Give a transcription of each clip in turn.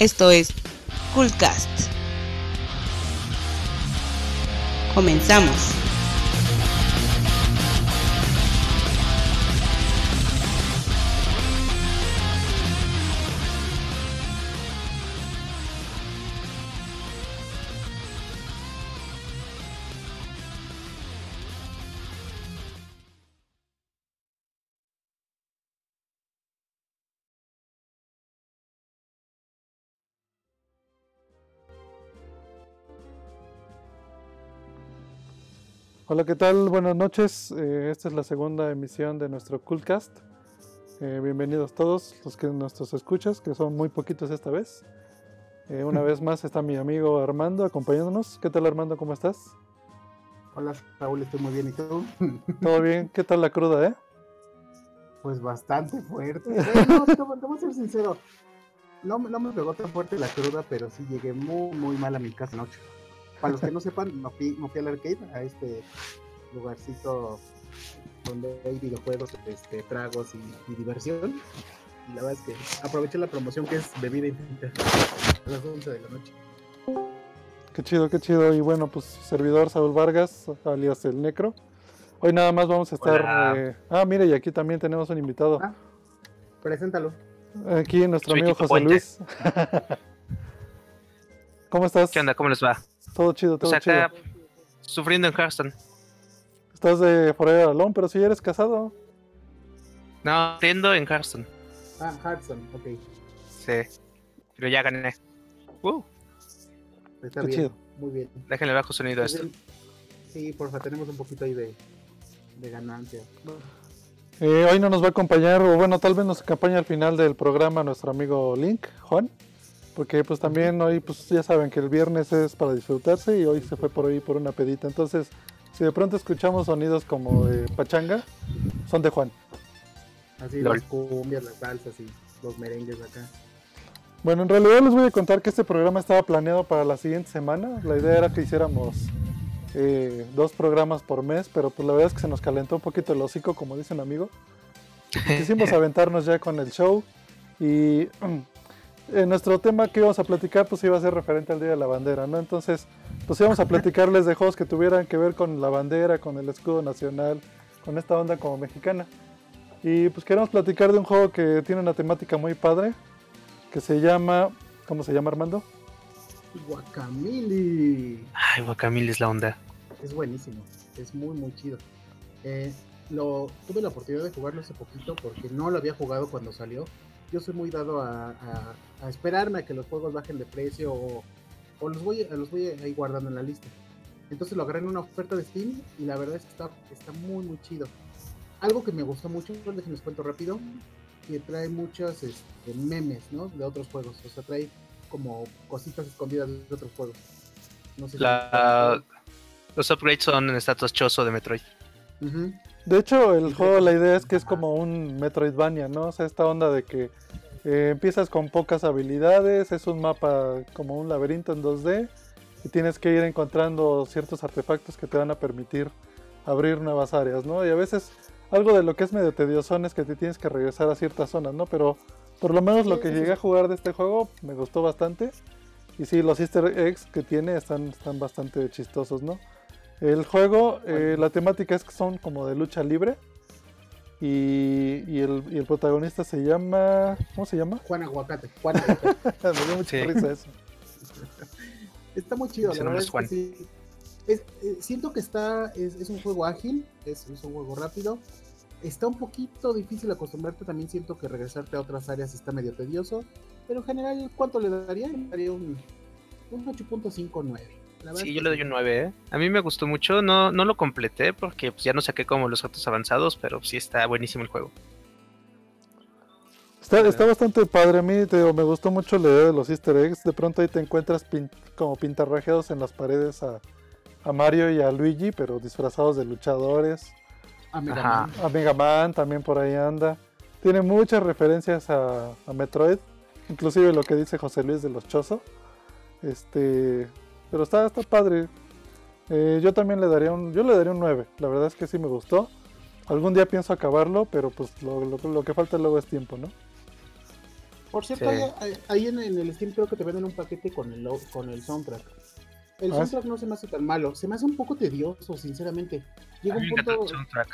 Esto es Coolcast. Comenzamos. Hola, ¿qué tal? Buenas noches. Eh, esta es la segunda emisión de nuestro Coolcast. Eh, bienvenidos todos los que nuestros escuchas, que son muy poquitos esta vez. Eh, una vez más está mi amigo Armando acompañándonos. ¿Qué tal Armando? ¿Cómo estás? Hola Raúl, estoy muy bien. ¿Y tú? ¿Todo bien? ¿Qué tal la cruda, eh? Pues bastante fuerte. no, a ser sincero. No, no me pegó tan fuerte la cruda, pero sí llegué muy, muy mal a mi casa anoche. Para los que no sepan, no fui, al arcade, a este lugarcito donde hay videojuegos, este, tragos y, diversión. Y la verdad es que aproveché la promoción que es bebida infinita a las 11 de la noche. Qué chido, qué chido. Y bueno, pues servidor Saúl Vargas, alias el Necro. Hoy nada más vamos a estar. Eh, ah, mire, y aquí también tenemos un invitado. Ah, preséntalo. Aquí nuestro amigo José Luis. ¿Cómo estás? ¿Qué onda? ¿Cómo les va? Todo chido, todo o sea, chido. sufriendo en Hearthstone. Estás de Forever Alone, pero si eres casado. No, sufriendo en Hearthstone. Ah, Hearthstone, ok. Sí, pero ya gané. Uh. Está bien, chido. muy bien. Déjenle bajo sonido a esto. Sí, porfa, tenemos un poquito ahí de, de ganancia. Eh, hoy no nos va a acompañar, o bueno, tal vez nos acompañe al final del programa nuestro amigo Link, Juan. Porque pues también hoy, pues ya saben que el viernes es para disfrutarse y hoy se fue por ahí por una pedita. Entonces, si de pronto escuchamos sonidos como de pachanga, son de Juan. Así las cumbias, las salsas y los merengues acá. Bueno, en realidad les voy a contar que este programa estaba planeado para la siguiente semana. La idea era que hiciéramos eh, dos programas por mes, pero pues la verdad es que se nos calentó un poquito el hocico, como dice un amigo. Quisimos aventarnos ya con el show y eh, nuestro tema que íbamos a platicar pues iba a ser referente al Día de la Bandera, ¿no? Entonces, pues íbamos a platicarles de juegos que tuvieran que ver con la bandera, con el escudo nacional, con esta onda como mexicana. Y pues queremos platicar de un juego que tiene una temática muy padre, que se llama, ¿cómo se llama Armando? Guacamili. Ay, Guacamili es la onda. Es buenísimo, es muy muy chido. Eh, lo, tuve la oportunidad de jugarlo hace poquito porque no lo había jugado cuando salió yo soy muy dado a, esperarme a que los juegos bajen de precio o, los voy los voy ahí guardando en la lista. Entonces lo agarré en una oferta de Steam y la verdad es que está, está muy muy chido. Algo que me gustó mucho, déjenme les cuento rápido, que trae muchos este, memes, ¿no? De otros juegos. O sea, trae como cositas escondidas de otros juegos. No sé la... Los upgrades son en estatus choso de Metroid. De hecho, el juego, la idea es que es como un Metroidvania, ¿no? O sea, esta onda de que eh, empiezas con pocas habilidades, es un mapa como un laberinto en 2D y tienes que ir encontrando ciertos artefactos que te van a permitir abrir nuevas áreas, ¿no? Y a veces algo de lo que es medio tedioso es que te tienes que regresar a ciertas zonas, ¿no? Pero por lo menos lo que llegué a jugar de este juego me gustó bastante. Y sí, los easter eggs que tiene están, están bastante chistosos, ¿no? El juego, eh, la temática es que son como de lucha libre. Y, el, protagonista se llama. ¿Cómo se llama? Juan Aguacate. Juan Aguacate. Me dio mucha risa eso. Está muy chido, la verdad es sí. Eh, siento que está. Es, un juego ágil, es, un juego rápido. Está un poquito difícil acostumbrarte. También siento que regresarte a otras áreas está medio tedioso. Pero en general, ¿cuánto le daría? Le daría un, un 8.59 sí, yo le doy un 9, ¿eh? A mí me gustó mucho, no, no lo completé porque pues, ya no saqué como los otros avanzados, pero sí está buenísimo el juego. Está, está bastante padre, a mí me gustó mucho leer de los easter eggs, de pronto ahí te encuentras como pintarrajeados en las paredes a, Mario y a Luigi, pero disfrazados de luchadores. A Mega, Man. a Mega Man también por ahí anda. Tiene muchas referencias a, a Metroid, inclusive lo que dice José Luis de los Chozo. Este, pero está, está padre. Eh, yo también le daría un. Yo le daría un 9. La verdad es que sí me gustó. Algún día pienso acabarlo, pero pues lo, que falta luego es tiempo, ¿no? Por cierto, Sí. ahí, ahí- en, en el Steam creo que te venden un paquete con el, lo- con el soundtrack. El Ah, soundtrack no se me hace tan malo, se me hace un poco tedioso, sinceramente. Llega A mí un punto, el soundtrack.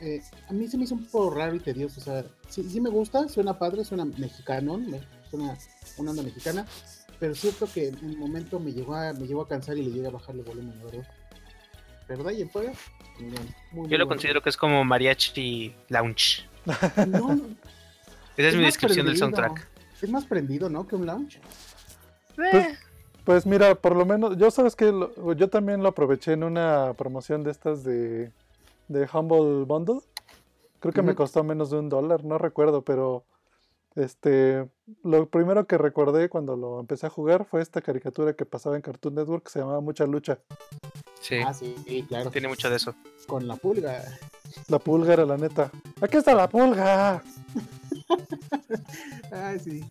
eh, a mí se me hizo un poco raro y tedioso, o sea, sí, sí me gusta, suena padre, suena mexicano, me- suena una onda mexicana, pero siento que en un momento me llegó a, me llegó a cansar y le llegué a bajarle el volumen, la verdad. Pero de ahí en fuera, muy, muy Yo lo bueno. considero que es como mariachi lounge. No, Esa es, mi descripción del soundtrack. Es más prendido, ¿no? Que un lounge. Eh, Pues mira, por lo menos, yo sabes que yo también lo aproveché en una promoción de estas de, de Humble Bundle. Creo que me costó menos de un dólar, no recuerdo, pero este, lo primero que recordé cuando lo empecé a jugar fue esta caricatura que pasaba en Cartoon Network que se llamaba Mucha Lucha. sí, Ah, sí, sí, claro. tiene mucho de eso. Con la pulga. La pulga era la neta. ¡Aquí está la pulga! Ay, sí.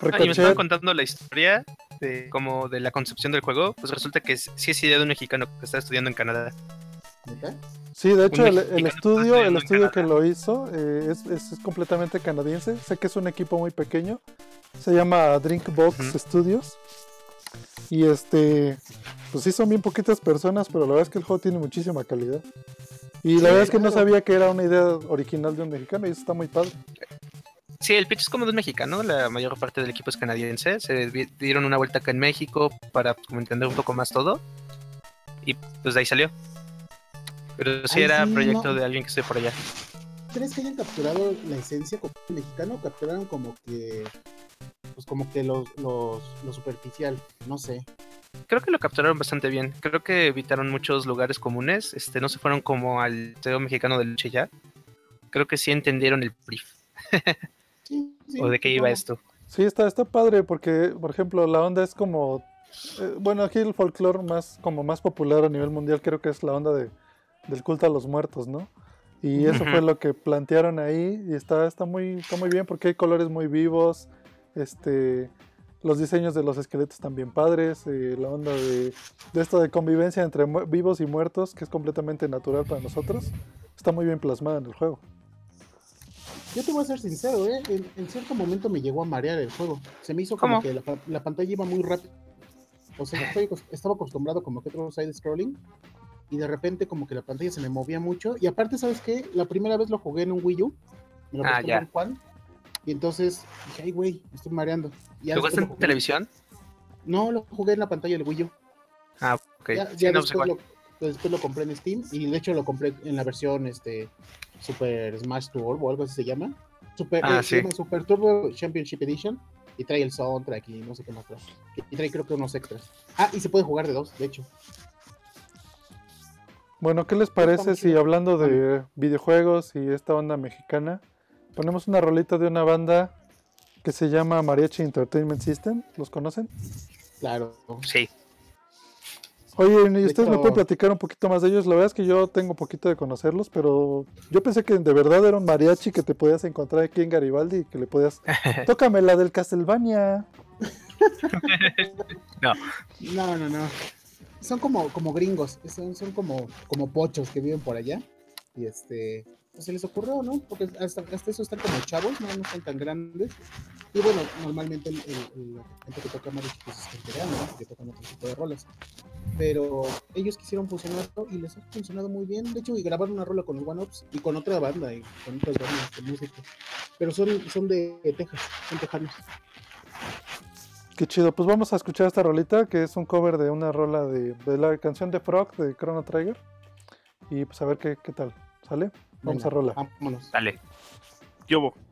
Ah, y me estaban contando la historia de como de la concepción del juego. Pues resulta que sí es idea de un mexicano que está estudiando en Canadá. ¿Neta? Sí, de hecho, el, estudio, el estudio que lo hizo eh, es, es- es completamente canadiense. Sé que es un equipo muy pequeño. Se llama Drinkbox Ujú. Studios. Y este, pues sí son bien poquitas personas, pero la verdad es que el juego tiene muchísima calidad. Y la Sí, verdad es que no sabía que era una idea original de un mexicano y eso está muy padre. Sí, el pitch es como de un mexicano, la mayor parte del equipo es canadiense. Se dieron una vuelta acá en México para como entender un poco más todo. Y pues de ahí salió. Pero sí Ay, era sí, proyecto no. de alguien que esté por allá. ¿Crees que hayan capturado la esencia como mexicano? Capturaron como que. Pues como que los, los, lo superficial. No sé. Creo que lo capturaron bastante bien. Creo que evitaron muchos lugares comunes. Este, no se fueron como al Museo Mexicano del Lucha ya. Creo que sí entendieron el brief. Sí, sí, o de qué iba esto. Sí, está, está padre porque, por ejemplo, la onda es como... eh, bueno, aquí el folclore más, como más popular a nivel mundial creo que es la onda de, del culto a los muertos, ¿no? Y eso fue lo que plantearon ahí y está, está, muy, está muy bien porque hay colores muy vivos, este, los diseños de los esqueletos también padres, eh, la onda de, de esto de convivencia entre vivos y muertos, que es completamente natural para nosotros, está muy bien plasmada en el juego. Yo te voy a ser sincero, ¿eh? En, en cierto momento me llegó a marear el juego. Se me hizo como ¿Cómo? que la, pa- la pantalla iba muy rápido. O sea, estoy estaba acostumbrado como que otro side scrolling. Y de repente como que la pantalla se me movía mucho. Y aparte, ¿sabes qué? La primera vez lo jugué en un Wii U. Me lo Ah, ya. un Juan. Y entonces dije, ay, güey, me estoy mareando. Y ¿Lo jugaste en jugué- televisión? No, lo jugué en la pantalla del Wii U. Ah, ok. Ya, Sí, ya no, pues después, lo, después lo compré en Steam y de hecho lo compré en la versión este Super Smash Turbo o algo así se llama. Super, Ah, eh, se sí. llama Super Turbo Championship Edition y trae el soundtrack y no sé qué más trae. Y trae creo que unos extras. Ah, y se puede jugar de dos, de hecho. Bueno, ¿qué les parece si hablando de videojuegos y esta onda mexicana, ponemos una rolita de una banda que se llama Mariachi Entertainment System? ¿Los conocen? Claro. Sí. Oye, ¿y ustedes me pueden platicar un poquito más de ellos? La verdad es que yo tengo poquito de conocerlos, pero yo pensé que de verdad era un mariachi que te podías encontrar aquí en Garibaldi y que le podías... Tócame la del Castlevania. No, no, no. Son como, como gringos, son, son como, como pochos que viven por allá. Y este, pues se les ocurrió, ¿no? Porque hasta, hasta eso están como chavos, ¿no? No están tan grandes. Y bueno, normalmente el, el- la gente que toca mariachi pues es gente ¿no? Que tocan otro tipo de rolas. Pero ellos quisieron funcionarlo y les ha funcionado muy bien. De hecho, y grabaron una rola con el One Ups y con otra banda y con otras bandas de música. Pero son, son de Texas, son tejanos. Qué chido, pues vamos a escuchar esta rolita que es un cover de una rola de, de la canción de Frog de Chrono Trigger. Y pues a ver qué, qué tal, ¿sale? Vamos Venga, a rola. Vámonos. Dale. Yo. Thank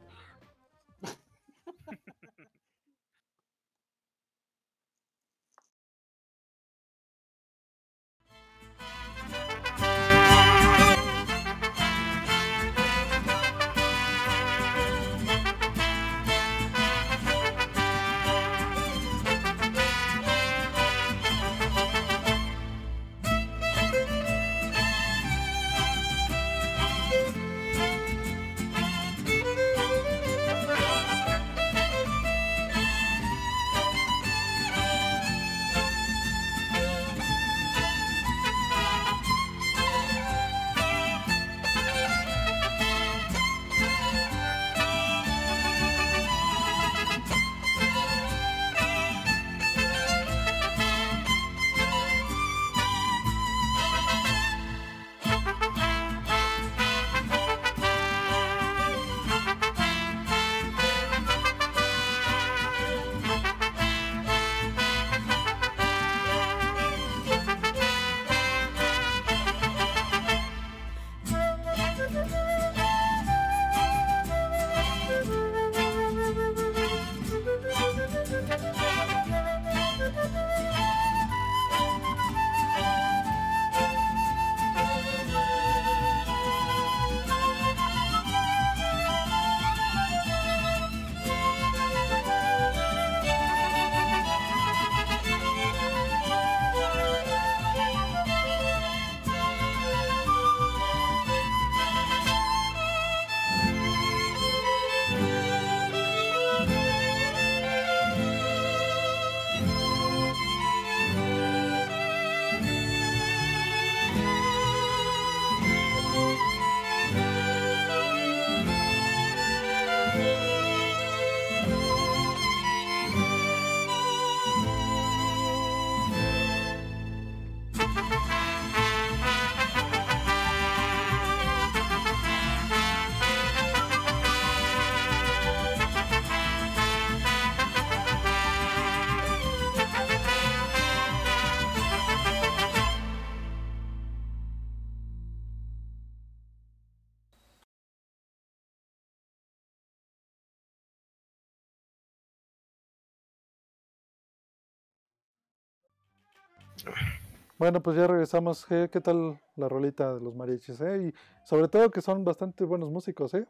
Bueno, pues ya regresamos. ¿Qué, qué tal la rolita de los mariachis? Eh? Y sobre todo que son bastante buenos músicos, ¿eh?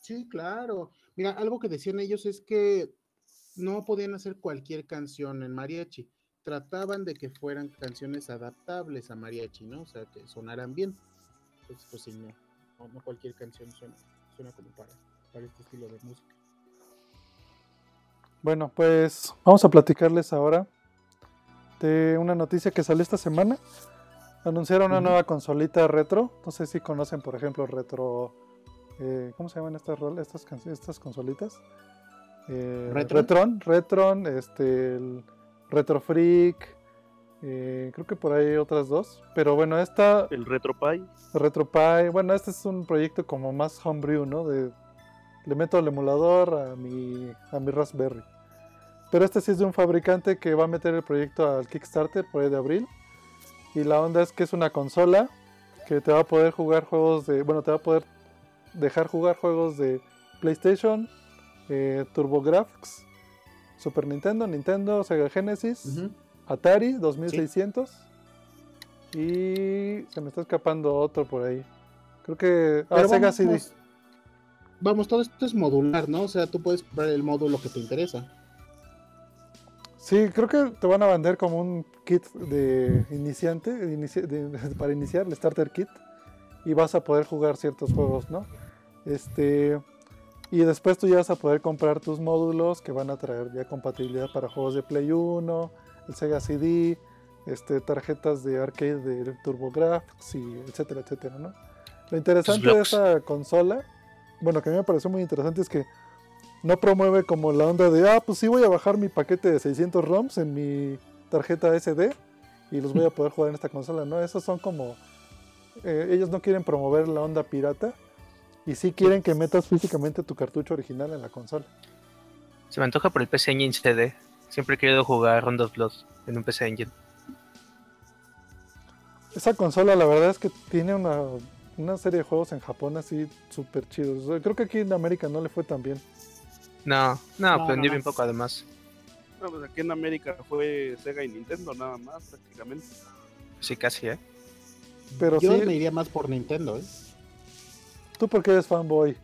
Sí, claro. Mira, algo que decían ellos es que no podían hacer cualquier canción en mariachi. Trataban de que fueran canciones adaptables a mariachi, ¿no? O sea, que sonaran bien. Pues, pues sí, no, no, no cualquier canción suena, suena como para, para este estilo de música. Bueno, pues vamos a platicarles ahora de una noticia que salió esta semana. Anunciaron una nueva consolita retro. No sé si conocen, por ejemplo, retro. eh, ¿Cómo se llaman estas estas, estas consolitas? Eh, ¿Retron? Retron, Retron, este, el Retro Freak. eh, creo que por ahí hay otras dos. Pero bueno, esta El RetroPie. RetroPie. Bueno, este es un proyecto como más homebrew, ¿no? De, le meto el emulador a mi, a mi Raspberry. Pero este sí es de un fabricante que va a meter el proyecto al Kickstarter por ahí de abril. Y la onda es que es una consola que te va a poder jugar juegos de. Bueno, te va a poder dejar jugar juegos de PlayStation, eh, TurboGrafx, Super Nintendo, Nintendo, Sega Genesis, Ujú. Atari 2600. Y se me está escapando otro por ahí. Creo que. Ah, Sega vamos, CD. vamos, todo esto es modular, ¿no? O sea, tú puedes comprar el módulo que te interesa. Sí, creo que te van a vender como un kit de iniciante, de inici- de- para iniciar, el starter kit, y vas a poder jugar ciertos juegos, ¿no? Este, y después tú ya vas a poder comprar tus módulos que van a traer ya compatibilidad para juegos de Play 1, el Sega CD, este, tarjetas de arcade de TurboGrafx, y etcétera, etcétera, ¿no? Lo interesante de esta consola, bueno, que a mí me pareció muy interesante es que no promueve como la onda de, ah, pues sí voy a bajar mi paquete de 600 ROMs en mi tarjeta SD y los voy a poder jugar en esta consola, ¿no? Esos son como, eh, ellos no quieren promover la onda pirata y sí quieren que metas físicamente tu cartucho original en la consola. Se me antoja por el PC Engine CD. Siempre he querido jugar Round of Blood en un PC Engine. Esa consola la verdad es que tiene una, una serie de juegos en Japón así súper chidos. Creo que aquí en América no le fue tan bien. No, no, No, aprendió no, bien no. poco además. No, pues aquí en América fue Sega y Nintendo nada más prácticamente. Sí, casi, ¿eh? Pero Yo sí, me iría más por Nintendo, ¿eh? tú porque eres fanboy.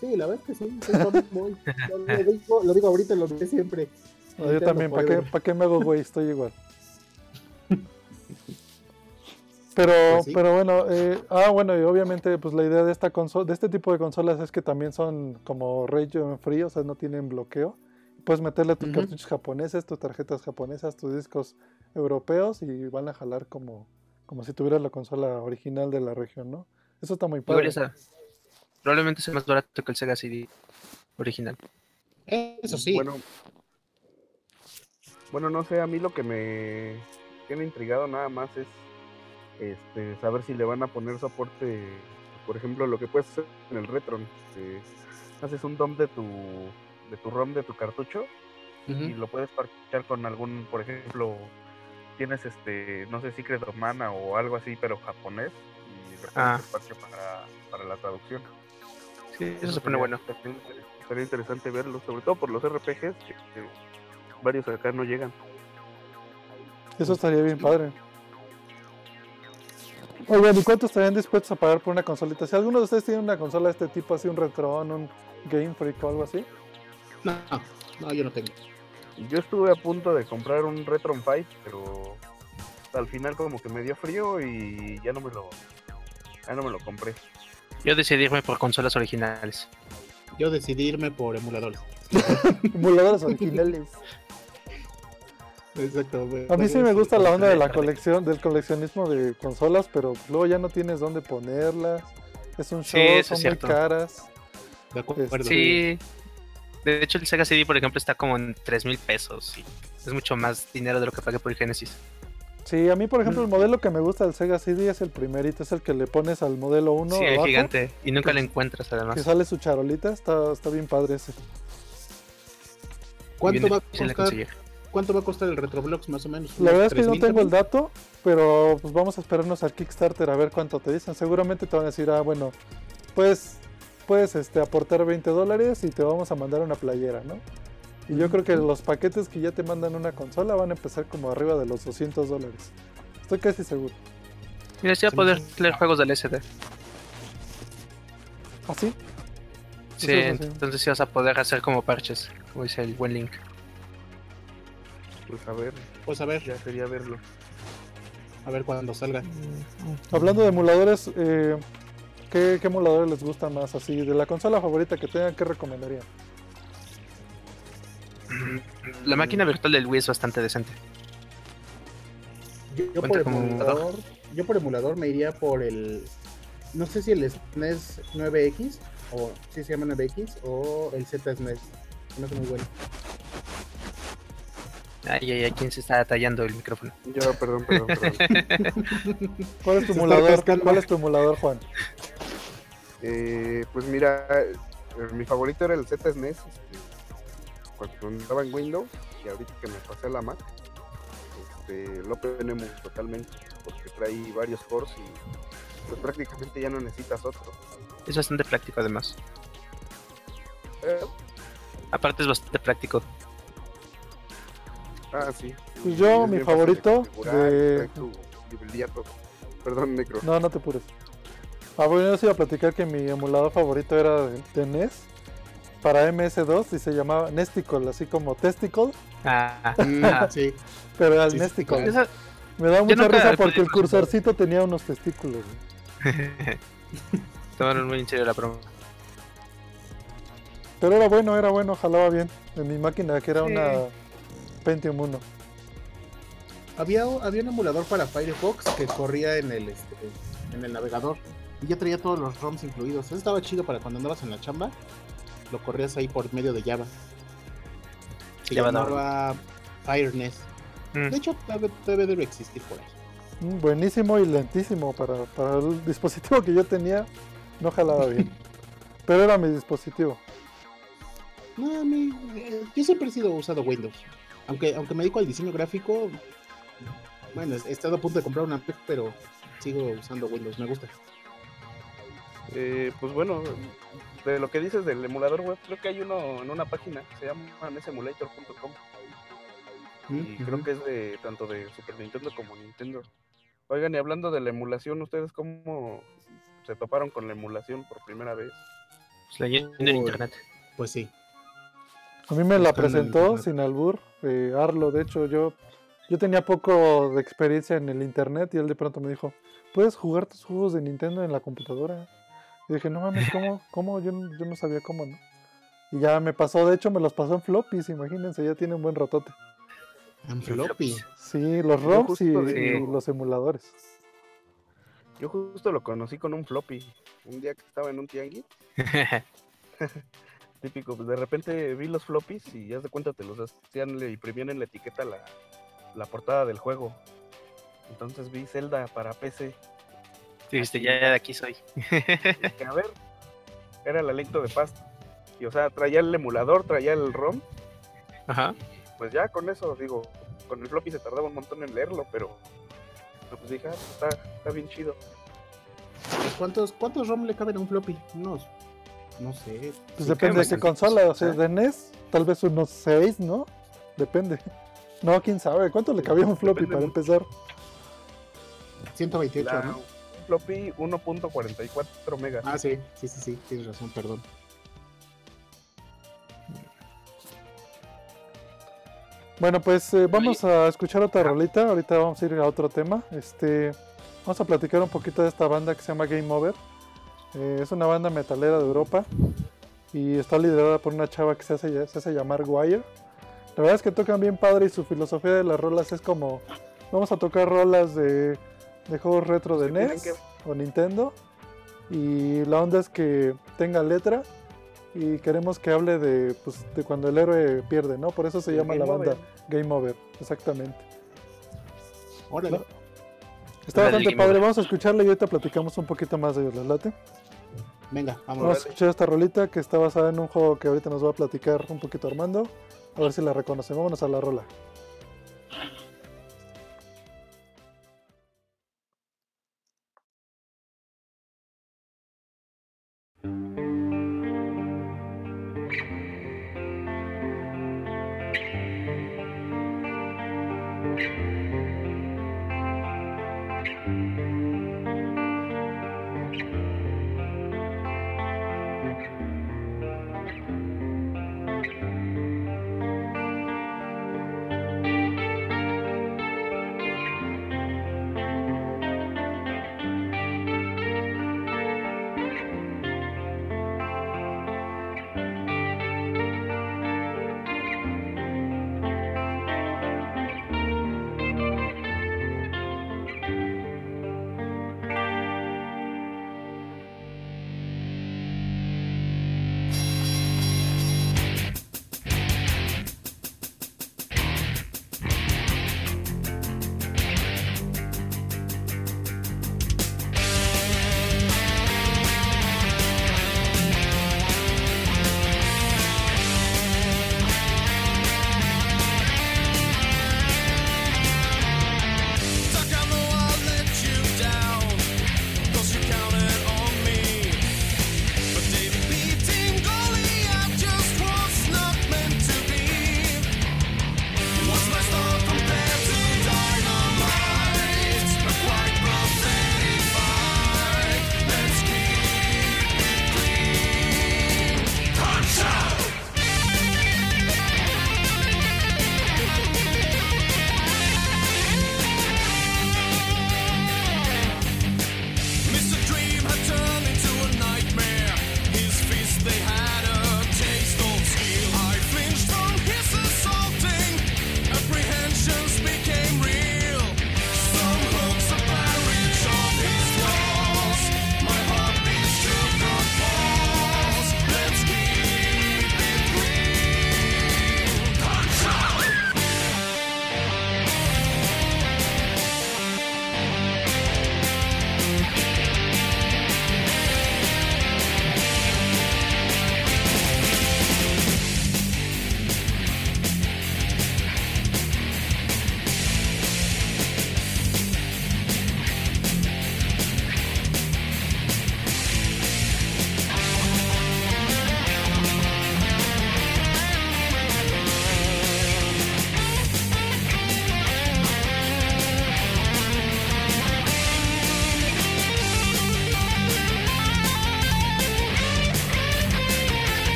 Sí, la verdad es que sí, soy fanboy. lo, digo, lo digo ahorita y lo diré siempre. No, yo también, ¿para qué, pa' qué me hago güey? Estoy igual. Pero, Pues sí. pero bueno, eh, ah, bueno, y obviamente, pues la idea de esta consola, de este tipo de consolas es que también son como region free, o sea, no tienen bloqueo. Puedes meterle tus cartuchos japoneses, tus tarjetas japonesas, tus discos europeos y van a jalar como, como si tuvieras la consola original de la región, ¿no? Eso está muy padre. esa- probablemente sea más barato que el Sega CD original. Eso sí. Bueno, bueno, no sé, a mí lo que me tiene intrigado nada más es este, saber si le van a poner soporte, por ejemplo, lo que puedes hacer en el Retron. este, haces un DOM de tu, de tu ROM de tu cartucho y lo puedes parchar con algún, por ejemplo, tienes este, no sé, Secret of Mana o algo así, pero japonés, y pones Ah. el parche para, para la traducción. Sí, eso se pone sería- bueno. Estaría interesante verlo, sobre todo por los RPGs, que, que varios acá no llegan. Eso estaría bien padre. Oigan, ¿y cuánto estarían dispuestos a pagar por una consolita? Si alguno de ustedes tiene una consola de este tipo, así un Retron, un Game Freak o algo así, No, no, yo no tengo. Yo estuve a punto de comprar un Retron 5, pero al final como que me dio frío y ya no me lo, ya no me lo compré. Yo decidí irme por consolas originales. Yo decidí irme por emuladores. emuladores originales. Exacto. güey. A mí sí me gusta la onda de la colección, del coleccionismo de consolas, pero luego ya no tienes dónde ponerlas. Es un Sí, show, eso son es muy caras. De acuerdo. Sí. De hecho, el Sega CD, por ejemplo, está como en 3 mil pesos. Y es mucho más dinero de lo que pagué por el Genesis. Sí, a mí, por ejemplo, el modelo que me gusta del Sega CD es el primerito, es el que le pones al modelo 1 sí, el abajo, gigante. Y nunca que- lo encuentras, que además. sale su charolita, está, está bien padre ese. Y bien ¿Cuánto va, a costar. ¿Cuánto va a costar el Retroblox más o menos? La ¿Unos verdad es que no 3,000 tengo el dato, pero pues vamos a esperarnos al Kickstarter a ver cuánto te dicen. Seguramente te van a decir, ah, bueno, pues puedes este, aportar 20 dólares y te vamos a mandar una playera, ¿no? Y yo creo que los paquetes que ya te mandan una consola van a empezar como arriba de los 200 dólares. Estoy casi seguro. Mira, sí va a Sí, poder leer juegos del SD. ¿Ah, sí? Sí, Sí, sí, sí. entonces sí vas a poder hacer como parches, como dice el buen Link. Pues a ver, Pues a ver, ya sería verlo. a ver cuando salga. Hablando de emuladores, eh, ¿qué, qué emuladores les gusta más? Así, de la consola favorita que tengan, ¿qué recomendarían? La máquina virtual del Wii es bastante decente. Yo, por emulador, yo por emulador me iría por el. No sé si el SNES 9X, o si se llama 9X, o el ZSNES. Se me hace muy bueno. Ay, ay, ay, ¿quién se está tallando el micrófono? Yo, perdón, perdón, perdón. ¿Cuál es tu emulador? ¿Cuál es tu emulador, Juan? Eh, pues mira, eh, mi favorito era el ZSNES. Este, cuando estaba en Windows y ahorita que me pasé a la Mac, este, lo tenemos totalmente porque trae varios cores y pues prácticamente ya no necesitas otro. Es bastante práctico además. Eh, Aparte es bastante práctico. Ah, sí. Pues yo, Es mi favorito de-. Perdón, Necro. No, no te apures. Ah, bueno, yo les iba a platicar que mi emulador favorito era de, de NES para MS2 y se llamaba Nesticle, así como Testicle, Ah, Mm, ah. sí. pero era el Sí, sí, Nesticle. Esa- Me da mucha nunca risa porque el cursorcito tenía unos testículos. Tomaron muy en serio la broma. Pero era bueno, era bueno, jalaba bien. En mi máquina, que era Sí. una Pentium 1. Había, había un emulador para Firefox que corría en el, este, en el navegador. Y ya traía todos los ROMs incluidos. Eso estaba chido para cuando andabas en la chamba. Lo corrías ahí por medio de Java. Se Java llamaba FireNES. Mm. De hecho, debe, debe, debe existir por ahí. Mm, Buenísimo y lentísimo para, para el dispositivo que yo tenía. No jalaba bien. Pero era mi dispositivo. No, eh, yo siempre he sido usado Windows. Aunque, aunque me dedico al diseño gráfico, bueno, he estado a punto de comprar una Mac, pero sigo usando Windows, me gusta. Eh, pues bueno, de lo que dices del emulador web, creo que hay uno en una página que se llama nesemulator.com y creo que es de tanto de Super Nintendo como Nintendo. Oigan, y hablando de la emulación, ¿ustedes cómo se toparon con la emulación por primera vez? Pues leyendo en internet. Pues sí. A mí me la presentó sin albur, eh, Arlo. De hecho, yo, yo tenía poco de experiencia en el internet y él de pronto me dijo, ¿puedes jugar tus juegos de Nintendo en la computadora? Y dije, no mames, ¿cómo? ¿Cómo? Yo, no- yo no sabía cómo, ¿no? Y ya me pasó, de hecho me los pasó en floppies, imagínense, ya tiene un buen ratote. En floppy. Sí, los ROMs y, y los emuladores. Yo justo lo conocí con un floppy. Un día que estaba en un tianguis, típico, pues de repente vi los floppies y ya de cuenta te los hacían, le imprimían en la etiqueta la, la portada del juego. Entonces vi Zelda para PC. Dijiste, ya de aquí soy. a ver, era el Link de Past. Y o sea, traía el emulador, traía el ROM. Ajá. Pues ya con eso, digo, con el floppy se tardaba un montón en leerlo, pero, pero pues dije, ah, está, está bien chido. ¿Cuántos, ¿Cuántos ROM le caben a un floppy? Unos, no sé. Pues sí, depende de qué consola, o sea, de NES, tal vez unos 6, ¿no? Depende. No, quién sabe, ¿cuánto le cabía un floppy Depende para empezar? 128, La- ¿no? un floppy 1.44 megas. Ah, sí, sí, sí, sí, tienes razón, perdón. Bueno, pues eh, vamos a escuchar otra rolita. Ahorita vamos a ir a otro tema. Este, vamos a platicar un poquito de esta banda que se llama Game Over. Eh, es una banda metalera de Europa y está liderada por una chava que se hace, se hace llamar Wire. La verdad es que tocan bien padre y su filosofía de las rolas es como vamos a tocar rolas de, de juegos retro de NES que- o Nintendo y la onda es que tenga letra y queremos que hable de, pues, de cuando el héroe pierde, ¿no? Por eso se El llama la banda Over. Game Over, exactamente. Órale. No. Está Órale, bastante padre, Over. vamos a escucharla y ahorita platicamos un poquito más de ellos, ¿les late? Venga, Vamos a vámonos. escuchar esta rolita que está basada en un juego que ahorita nos va a platicar un poquito Armando. A ver si la reconocemos. Vámonos a la rola.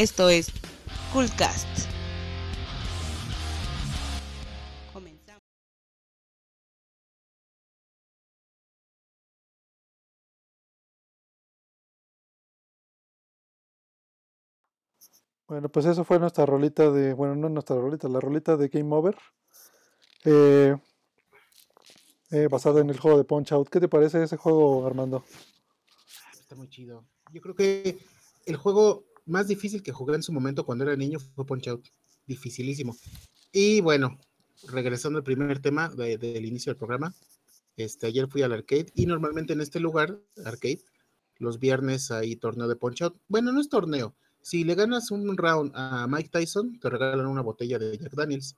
Esto es Coolcast. Comenzamos. Bueno, pues eso fue nuestra rolita de, bueno, no nuestra rolita, la rolita de Game Over, eh, eh, basada en el juego de Punch Out. ¿Qué te parece ese juego, Armando? Está muy chido. Yo creo que el juego más difícil que jugué en su momento cuando era niño fue Punch Out. Dificilísimo. Y bueno, regresando al primer tema de- del inicio del programa, este, ayer fui al arcade y normalmente en este lugar, arcade, los viernes hay torneo de punch out. Bueno, no es torneo. Si le ganas un round a Mike Tyson, te regalan una botella de Jack Daniels.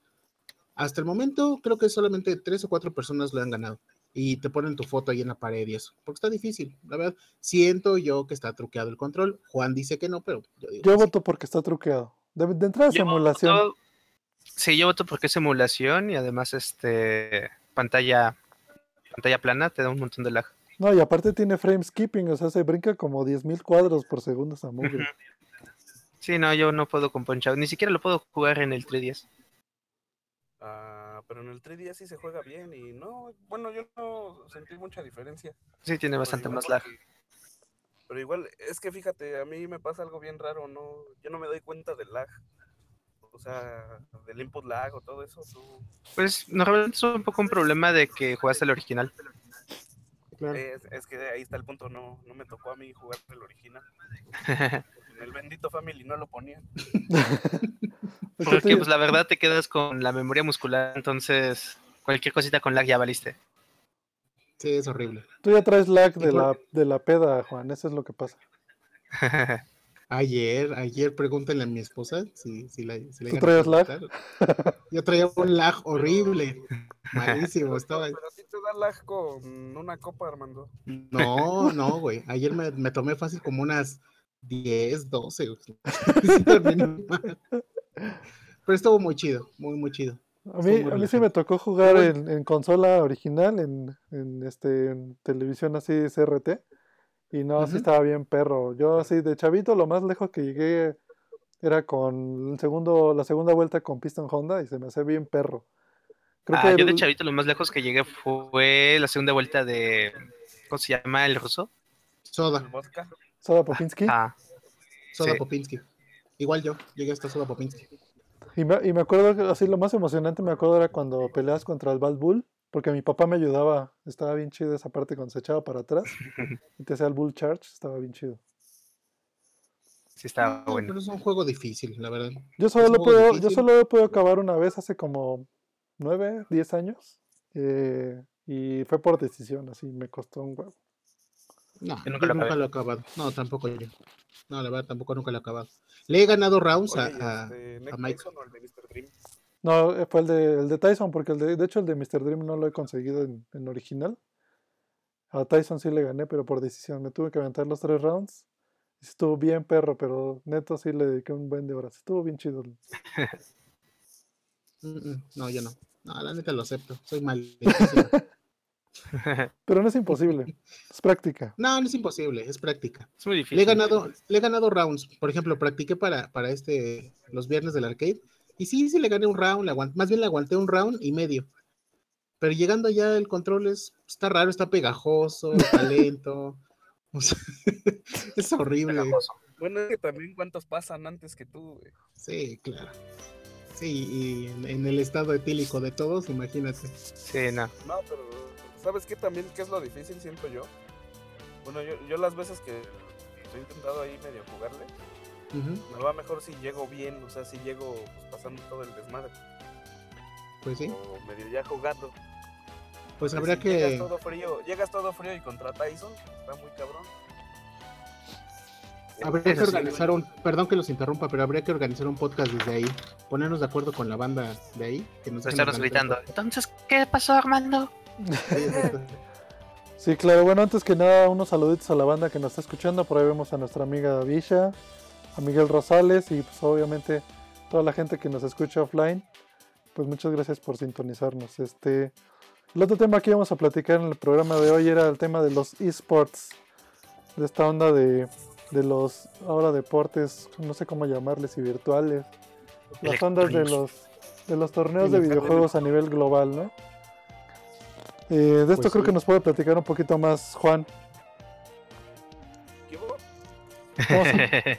Hasta el momento, creo que solamente tres o cuatro personas lo han ganado. Y te ponen tu foto ahí en la pared y eso. Porque está difícil. La verdad, siento yo que está truqueado el control. Juan dice que no, pero yo digo Yo sí. voto porque está truqueado. De, de entrada, Yo simulación. voto- sí, yo voto porque es simulación y además este pantalla pantalla plana te da un montón de lag. No, y aparte tiene frame skipping, o sea, se brinca como 10.000 cuadros por segundo esa mugre. Sí, no, yo no puedo con Punch Out, ni siquiera lo puedo jugar en el 3DS. Ah, pero en el 3DS sí se juega bien y no, bueno, yo no sentí mucha diferencia. Sí, tiene bastante más lag. Pero igual, es que fíjate, a mí me pasa algo bien raro, no, yo no me doy cuenta del lag. O sea, del input lag o todo eso. no. Pues normalmente es un poco un problema de que jugaste el original. Claro. Es, es que ahí está el punto, no, no me tocó a mí jugar el original. En el bendito Family no lo ponían. Es que Porque pues la verdad te quedas con la memoria muscular, entonces cualquier cosita con lag ya valiste. Sí, es horrible. tú ya traes lag de la, de la peda, Juan, eso es lo que pasa. Ayer, ayer pregúntenle a mi esposa si, si la si le ¿Tú iban a traías lag? Yo traía un lag horrible. Malísimo, estaba. Pero ti te da lag con una copa, Armando. No, no, güey. Ayer me, me tomé fácil como unas 10, 12. güey. Sí, terminé mal. Pero estuvo muy chido, muy, muy chido. A mí, a mí sí me tocó jugar en, en consola original, en, en, este, en televisión así CRT, y no, sí Ujú. estaba bien perro. Yo así de chavito, lo más lejos que llegué era con el segundo, la segunda vuelta con Piston Honda y se me hace bien perro. Creo Ah, que yo de chavito lo más lejos que llegué fue la segunda vuelta de ¿cómo se llama el ruso? Soda, El vodka. Soda Popinski. Ah, Soda Sí. Popinski. Igual yo, llegué hasta Soda Popinski. Y me, y me acuerdo que así lo más emocionante me acuerdo era cuando peleas contra el Bad Bull, porque mi papá me ayudaba, estaba bien chido esa parte cuando se echaba para atrás y te hacía el Bull Charge, estaba bien chido. sí estaba No, bueno. Pero es un juego difícil, la verdad. Yo solo, lo puedo, yo solo lo puedo acabar una vez hace como 9, 10 años. eh, y fue por decisión, así me costó un huevo. No, Yo nunca nunca, lo lo he acabado. No, tampoco yo. No, la verdad, tampoco nunca lo he acabado. Le he ganado rounds a, Oye, a- este, a Mike. No, eh, fue el de, el de Tyson, porque el de, de hecho el de Mr. Dream no lo he conseguido en, en original. A Tyson sí le gané, pero por decisión. Me tuve que aventar los tres rounds. Estuvo bien perro, pero neto sí le dediqué un buen de horas. Estuvo bien chido. Mm, mm, No, yo no. No, la neta lo acepto. Soy mal. Pero no es imposible. Es práctica. no, no es imposible, es práctica. Es muy Le difícil. he ganado, le he ganado rounds. Por ejemplo, practiqué para, para este los viernes del arcade. Y sí, sí le gané un round, más bien le aguanté un round y medio. Pero llegando ya el control es, está raro, está pegajoso, está lento. O sea, es horrible. Pegajoso. Bueno, es que también cuántos pasan antes que tú, güey. Sí, claro. Sí, y en, en el estado etílico de todos, imagínate. Sí, no. No, pero ¿sabes qué también qué es lo difícil, siento yo? Bueno, yo, yo las veces que estoy intentado ahí medio jugarle, Me va mejor si llego bien, o sea, si llego pues, pasando todo el desmadre. Pues sí. O medio ya jugando. Pues Porque habrá si Llegas que. todo frío, llegas todo frío y contra Tyson, está muy cabrón. Habría que organizar un. Perdón que los interrumpa, pero habría que organizar un podcast desde ahí. Ponernos de acuerdo con la banda de ahí. Que nos un gritando. Entonces, ¿qué pasó, Armando? Sí, claro. Bueno, antes que nada, unos saluditos a la banda que nos está escuchando. Por ahí vemos a nuestra amiga Visha, a Miguel Rosales y pues obviamente toda la gente que nos escucha offline. Pues muchas gracias por sintonizarnos. Este, el otro tema que íbamos a platicar en el programa de hoy era el tema de los esports. De esta onda de, de los ahora deportes, no sé cómo llamarles, y virtuales. Las ondas de los, de los torneos de videojuegos a nivel global, ¿no? Eh, de esto Pues creo sí. que nos puede platicar un poquito más Juan.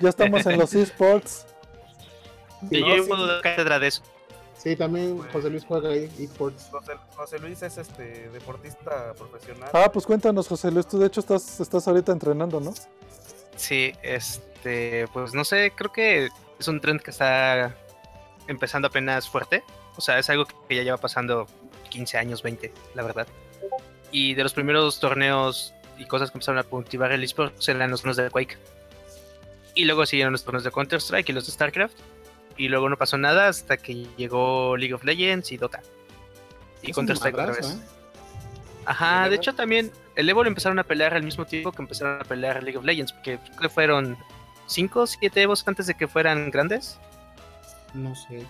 Ya estamos en los esports. Y No, yo sí, puedo sí. dar cátedra de eso. Sí, también José Luis juega ahí esports. José, José Luis es este deportista profesional. Ah, pues cuéntanos, José Luis. Tú de hecho estás, estás ahorita entrenando, ¿no? Sí, este, pues no sé, creo que es un trend que está empezando apenas fuerte. O sea, es algo que ya lleva pasando 15 años, 20, la verdad. Y de los primeros torneos y cosas que empezaron a cultivar el eSports eran los torneos de Quake. Y luego siguieron los torneos de Counter-Strike y los de StarCraft. Y luego no pasó nada hasta que llegó League of Legends y Dota. Y Counter-Strike otra vez. ¿eh? Ajá, ¿El de hecho también el Evo lo empezaron a pelear al mismo tiempo que empezaron a pelear League of Legends, porque creo que fueron 5 o 7 Evos antes de que fueran grandes. No sé.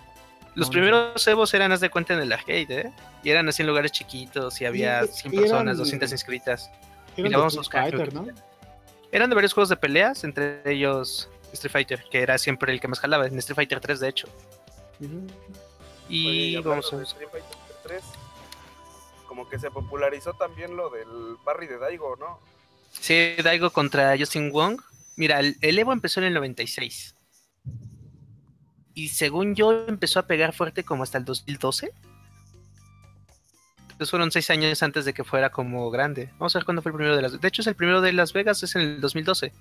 Los No, primeros Evos eran, haz de cuenta, en el arcade, ¿eh? Y eran así en lugares chiquitos y había Y- 100 y personas, eran- 200 inscritas. Eran Mira, de vamos a buscar, Fighter, ¿no? Eran de varios juegos de peleas, entre ellos Street Fighter, que era siempre el que más jalaba, en Street Fighter 3 de hecho. Y Oye, vamos a ver. Street Fighter 3, como que se popularizó también lo del Barry de Daigo, ¿no? Sí, Daigo contra Justin Wong. Mira, el, el Evo empezó en el 96. Y según yo, empezó a pegar fuerte como hasta el 2012. Entonces fueron seis años antes de que fuera como grande. Vamos a ver cuándo fue el primero de las De hecho, es el primero de Las Vegas, es en el 2012.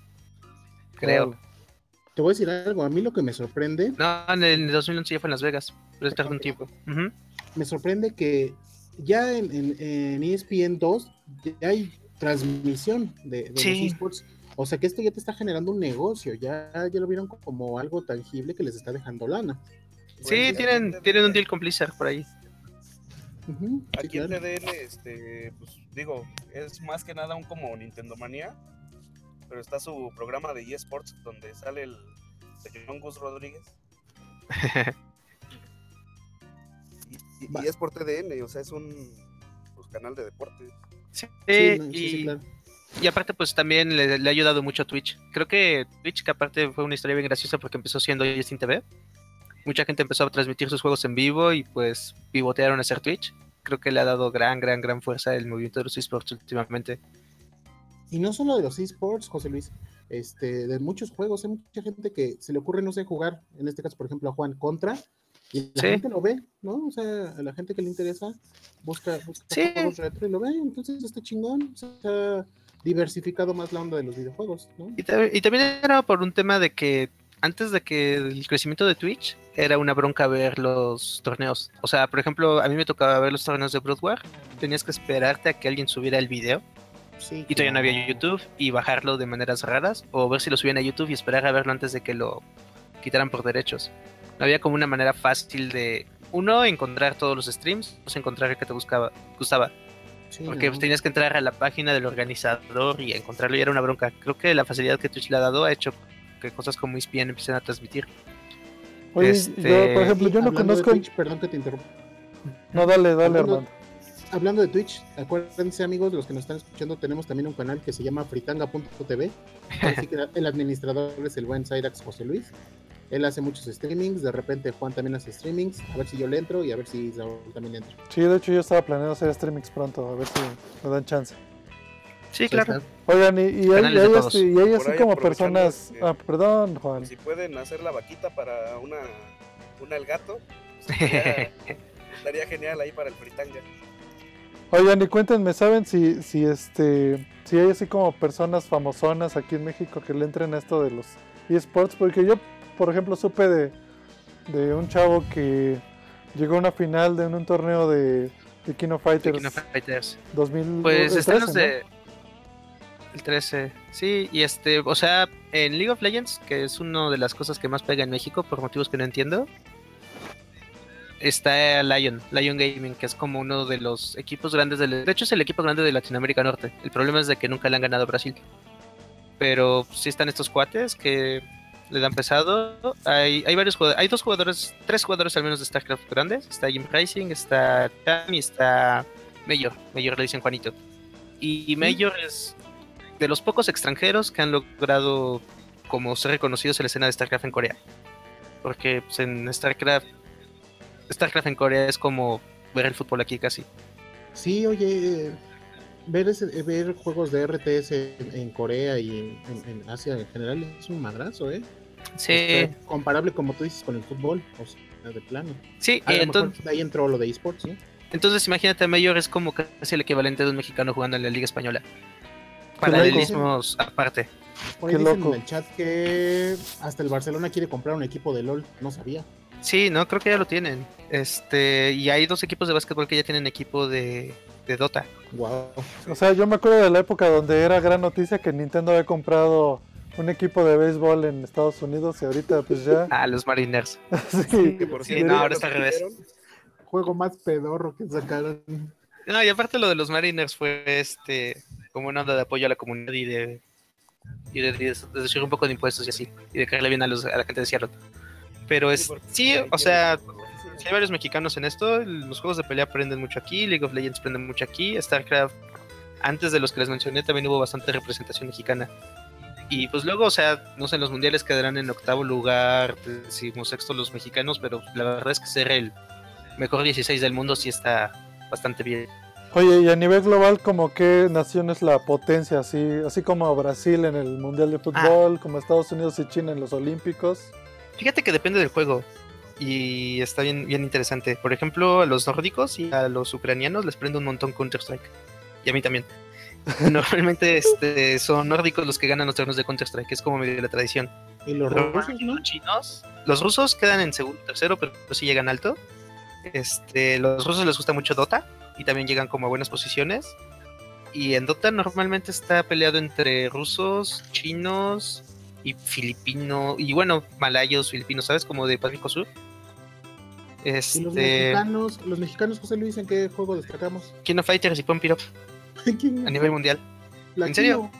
Creo. Te voy a decir algo. A mí lo que me sorprende, No, en el 2011 ya fue en Las Vegas. Pero es tardó un tiempo. Me sorprende que ya en, en, en E ESPN 2 ya hay transmisión de, de Sí. los esports. O sea que esto ya te está generando un negocio. Ya, ya lo vieron como algo tangible que les está dejando lana. Sí, Pues, tienen, tienen un deal con Blizzard por ahí. Ujú, sí, Aquí en claro. TDN, este, pues digo, es más que nada un como Nintendo Manía, pero está su programa de eSports donde sale el señor Gus Rodríguez. Y, y- y es por TDN, o sea, es un pues, canal de deportes. Sí, Sí, no, sí, y, sí, claro. y aparte, pues también le, le ha ayudado mucho a Twitch. Creo que Twitch, que aparte fue una historia bien graciosa porque empezó siendo Justin TV. Mucha gente empezó a transmitir sus juegos en vivo y pues pivotearon a hacer Twitch. Creo que le ha dado gran, gran, gran fuerza el movimiento de los esports últimamente. Y no solo de los esports, José Luis, este, de muchos juegos, hay mucha gente que se le ocurre, no sé, jugar, en este caso, por ejemplo, a Juan Contra, y la Sí. gente lo ve, ¿no? O sea, a la gente que le interesa, busca, busca Sí. juegos retro y lo ve, entonces está chingón, se ha diversificado más la onda de los videojuegos, ¿no? Y también era por un tema de que antes de que el crecimiento de Twitch era una bronca ver los torneos. O sea, por ejemplo, a mí me tocaba ver los torneos de Broadware. Tenías que esperarte a que alguien subiera el video Sí, y todavía no había. YouTube y bajarlo de maneras raras o ver si lo subían a YouTube y esperar a verlo antes de que lo quitaran por derechos. No había como una manera fácil de uno encontrar todos los streams, dos encontrar el que te buscaba, gustaba, Sí, porque no. tenías que entrar a la página del organizador y encontrarlo y era una bronca. Creo que la facilidad que Twitch le ha dado ha hecho que cosas como ESPN empiecen a transmitir. Oye, Este- yo, por ejemplo, yo no conozco. Twitch, perdón que te interrumpa. No, dale, dale, Hablando- Armando. Hablando de Twitch, acuérdense amigos, los que nos están escuchando, tenemos también un canal que se llama fritanga.tv. Así que el administrador es el buen Cyrax José Luis. Él hace muchos streamings, de repente Juan también hace streamings, a ver si yo le entro y a ver si Saúl también le entra. Sí, de hecho yo estaba planeando hacer streamings pronto, a ver si me dan chance. Sí, claro. Oigan, y, y hay, de hay así, y hay así como personas... este, Ah, perdón, Juan. Si pueden hacer la vaquita para una, una el gato, pues, estaría, estaría genial ahí para el fritanga. Oigan, y cuéntenme, ¿saben si, si este si hay así como personas famosonas aquí en México que le entren a esto de los esports? Porque yo, por ejemplo, supe de, de un chavo que llegó a una final de un, torneo de, de King of Fighters. 2000, Pues están 13, los ¿no? El 13. Sí, y este, o sea, en League of Legends, que es una de las cosas que más pega en México por motivos que no entiendo, está Lion, Lion Gaming, que es como uno de los equipos grandes del. De hecho, es el equipo grande de Latinoamérica Norte. El problema es de que nunca le han ganado a Brasil. Pero sí están estos cuates que le dan pesado. Hay, hay varios jugadores, hay dos jugadores, tres jugadores al menos de StarCraft grandes. Está Jim Rising, está Cham y está Mayor. Mayor le dicen Juanito. Y Mayor es de los pocos extranjeros que han logrado como ser reconocidos en la escena de StarCraft en Corea. Porque pues, en StarCraft, StarCraft en Corea es como ver el fútbol aquí casi. Sí, oye, eh, ver, ese- eh, ver juegos de RTS en, en Corea y en, Asia en general es un madrazo, ¿eh? Sí, Está comparable, como tú dices, con el fútbol, o sea, de plano. sí, entonces, ahí entró lo de esports, ¿no? entonces imagínate, Mayor es como casi el equivalente de un mexicano jugando en la Liga Española. Paralelismos aparte. Por ahí Qué dicen loco. en el chat que hasta el Barcelona quiere comprar un equipo de LOL, no sabía. Sí, no, creo que ya lo tienen. Este, y hay dos equipos de básquetbol que ya tienen equipo de, de Dota. Wow. O sea, yo me acuerdo de la época donde era gran noticia que Nintendo había comprado un equipo de béisbol en Estados Unidos y ahorita pues ya... Ah, los Mariners. sí, Que por Sí, no, ahora está al revés. Juego más pedorro que sacaron. No, y aparte lo de los Mariners fue este como una onda de apoyo a la comunidad y de y de, de un poco de impuestos y así, y de caerle bien a, los, a la gente de Seattle. Pero es, sí, o sea, hay varios mexicanos en esto, los juegos de pelea aprenden mucho aquí, League of Legends aprende mucho aquí, StarCraft, antes de los que les mencioné también hubo bastante representación mexicana. Y pues luego, o sea, no sé, en los mundiales quedarán en octavo lugar, decimos sexto los mexicanos, pero la verdad es que ser el mejor 16 del mundo sí está bastante bien. Oye, y a nivel global, como qué nación es la potencia? Así, así como Brasil en el Mundial de Fútbol, como Estados Unidos y China en los Olímpicos. Fíjate que depende del juego. Y está bien, bien interesante. Por ejemplo, a los nórdicos y a los ucranianos les prende un montón Counter-Strike. Y a mí también. Normalmente este, son nórdicos los que ganan los torneos de Counter-Strike, es como medio la tradición. Y los Pero rusos, ¿no? los chinos, los rusos quedan en segundo, tercero, pero sí llegan alto. Este, los rusos les gusta mucho Dota y también llegan como a buenas posiciones. Y en Dota normalmente está peleado entre rusos, chinos y filipinos, y bueno, malayos, filipinos, ¿sabes? Como de Pacífico Sur. Y los Este, mexicanos, los mexicanos, José Luis, ¿en qué juego destacamos? King of Fighters y Pump It Up ¿Quién? a nivel mundial. ¿en serio?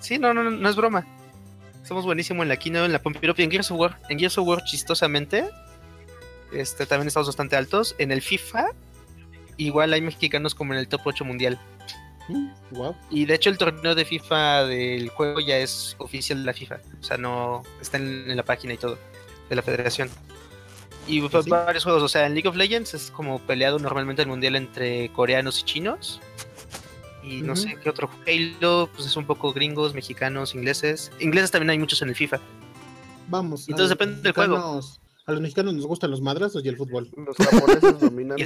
Sí, no, no, no, no es broma. Somos buenísimos en la Kino, en la Pump It Up y en Gears of War. En Gears of War, chistosamente, este, también estamos bastante altos. En el FIFA, igual hay mexicanos como en el top 8 mundial. Mm, Wow. Y de hecho el torneo de FIFA del juego ya es oficial de la FIFA. O sea, no está en, en la página y todo de la federación. Y ¿Sí? varios juegos. O sea, en League of Legends es como peleado normalmente el mundial entre coreanos y chinos. Y no sé qué otro. Halo, pues es un poco gringos, mexicanos, ingleses. Ingleses también hay muchos en el FIFA. Vamos. Entonces depende del juego. A los mexicanos nos gustan los madrazos y el fútbol. Los japoneses dominando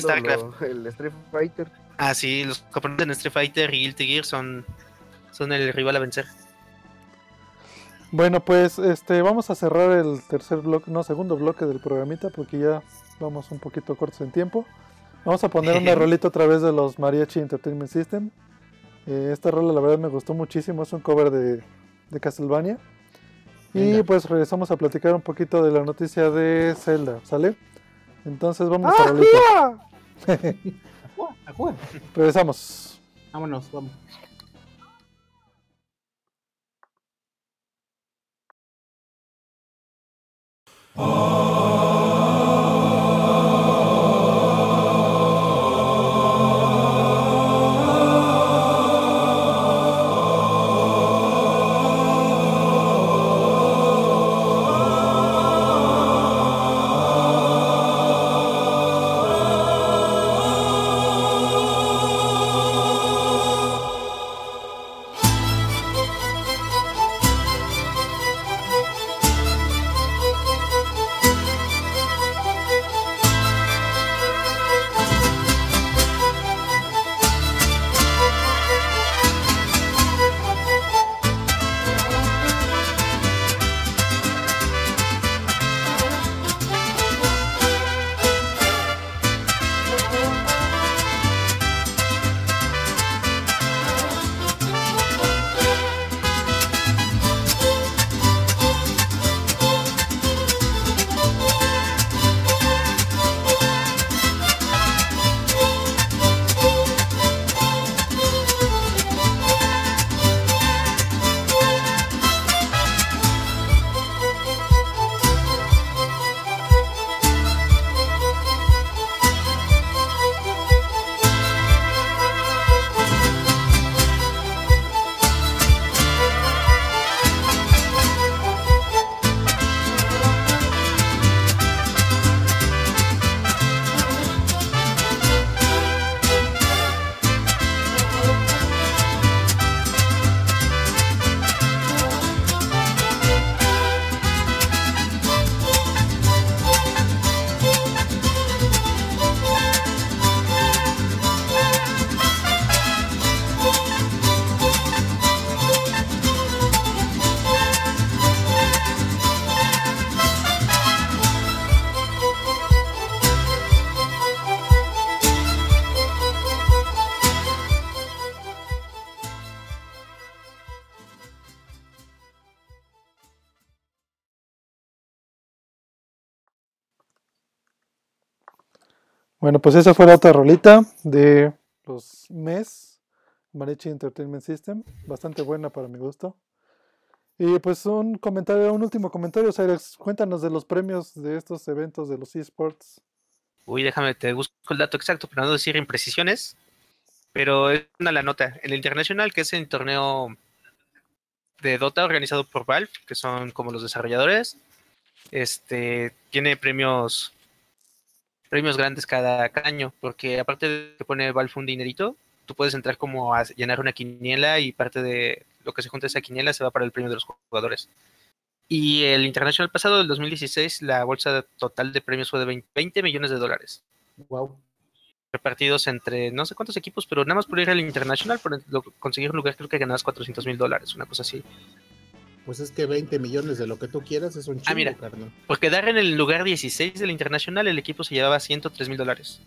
lo- el Street Fighter. Ah, sí, los componentes en Street Fighter y Guilty Gear son, son el rival a vencer. Bueno, pues este, vamos a cerrar el tercer bloque, no, segundo bloque del programita porque ya vamos un poquito cortos en tiempo. Vamos a poner una rolita otra vez de los Mariachi Entertainment System. Eh, esta rola la verdad me gustó muchísimo, es un cover de, de Castlevania. Y Venga. pues regresamos a platicar un poquito de la noticia de Zelda, ¿sale? Entonces vamos a. Ajua, ajua. Regresamos. Vámonos, vamos. Thank Bueno, pues esa fue la otra rolita de los MES, Mariachi Entertainment System, bastante buena para mi gusto. Y pues un comentario, un último comentario, Cyrus, cuéntanos de los premios de estos eventos de los esports. Uy, déjame, te busco el dato exacto para no decir imprecisiones. Pero es una la nota. El internacional, que es el torneo de Dota organizado por Valve, que son como los desarrolladores, este tiene premios premios grandes cada, cada año, porque aparte de que pone Valve un dinerito, tú puedes entrar como a llenar una quiniela y parte de lo que se junta esa quiniela se va para el premio de los jugadores. Y el internacional pasado, del 2016, la bolsa total de premios fue de 20, 20 millones de dólares. Wow. Repartidos entre no sé cuántos equipos, pero nada más por ir al internacional, por conseguir un lugar, creo que ganabas 400 mil dólares, una cosa así. Pues es que 20 millones de lo que tú quieras es un chingo, Ah, mira. carnal. Por quedar en el lugar 16 del internacional, el equipo se llevaba 103 mil dólares.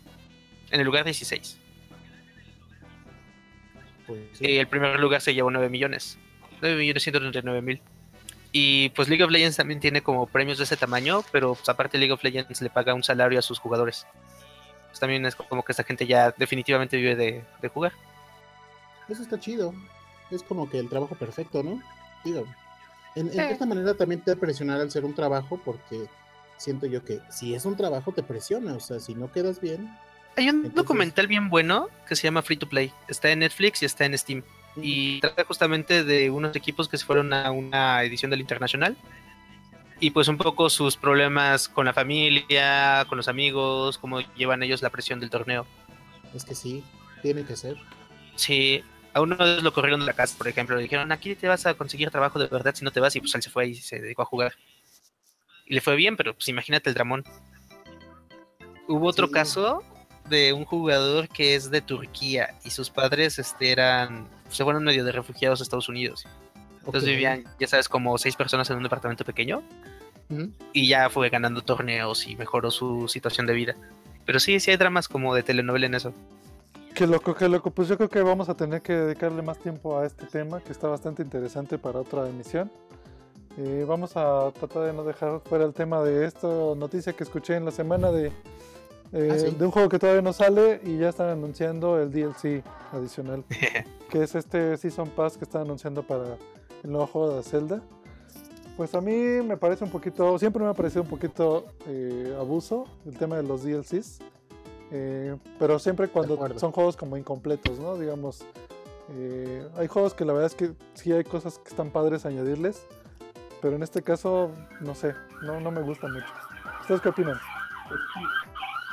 En el lugar 16. Pues sí. Y el primer lugar se llevó 9 millones. 9 millones 139 mil. Y pues League of Legends también tiene como premios de ese tamaño, pero pues, aparte League of Legends le paga un salario a sus jugadores. Pues también es como que esta gente ya definitivamente vive de, de jugar. Eso está chido. Es como que el trabajo perfecto, ¿no? Digo, en, en Sí. cierta manera también te presionar al ser un trabajo porque siento yo que si es un trabajo te presiona, o sea, si no quedas bien. Hay un Entonces- documental bien bueno que se llama Free to Play. Está en Netflix y está en Steam. y trata justamente de unos equipos que se fueron a una edición del Internacional y pues un poco sus problemas con la familia, con los amigos, cómo llevan ellos la presión del torneo. Es que sí, tiene que ser. Sí, a uno de ellos lo corrieron de la casa, por ejemplo, le dijeron, aquí te vas a conseguir trabajo de verdad si no te vas y pues él se fue y se dedicó a jugar. Y le fue bien, pero pues imagínate el dramón. Hubo otro Sí. caso de un jugador que es de Turquía y sus padres este, eran, se fueron medio de refugiados a Estados Unidos. Entonces vivían, ya sabes, como seis personas en un departamento pequeño y ya fue ganando torneos y mejoró su situación de vida. Pero sí, sí hay dramas como de telenovela en eso. Qué loco, qué loco. Pues yo creo que vamos a tener que dedicarle más tiempo a este tema, que está bastante interesante para otra emisión. Eh, vamos a tratar de no dejar fuera el tema de esta noticia que escuché en la semana de, eh, Ah, sí. de un juego que todavía no sale y ya están anunciando el DLC adicional, que es este Season Pass que están anunciando para el nuevo juego de Zelda. Pues a mí me parece un poquito, siempre me ha parecido un poquito eh, abuso el tema de los DLCs. Eh, pero siempre cuando son juegos como incompletos, ¿no? Digamos, eh, hay juegos que la verdad es que sí hay cosas que están padres añadirles, pero en este caso, no sé, no, no me gusta mucho. ¿Ustedes qué opinan?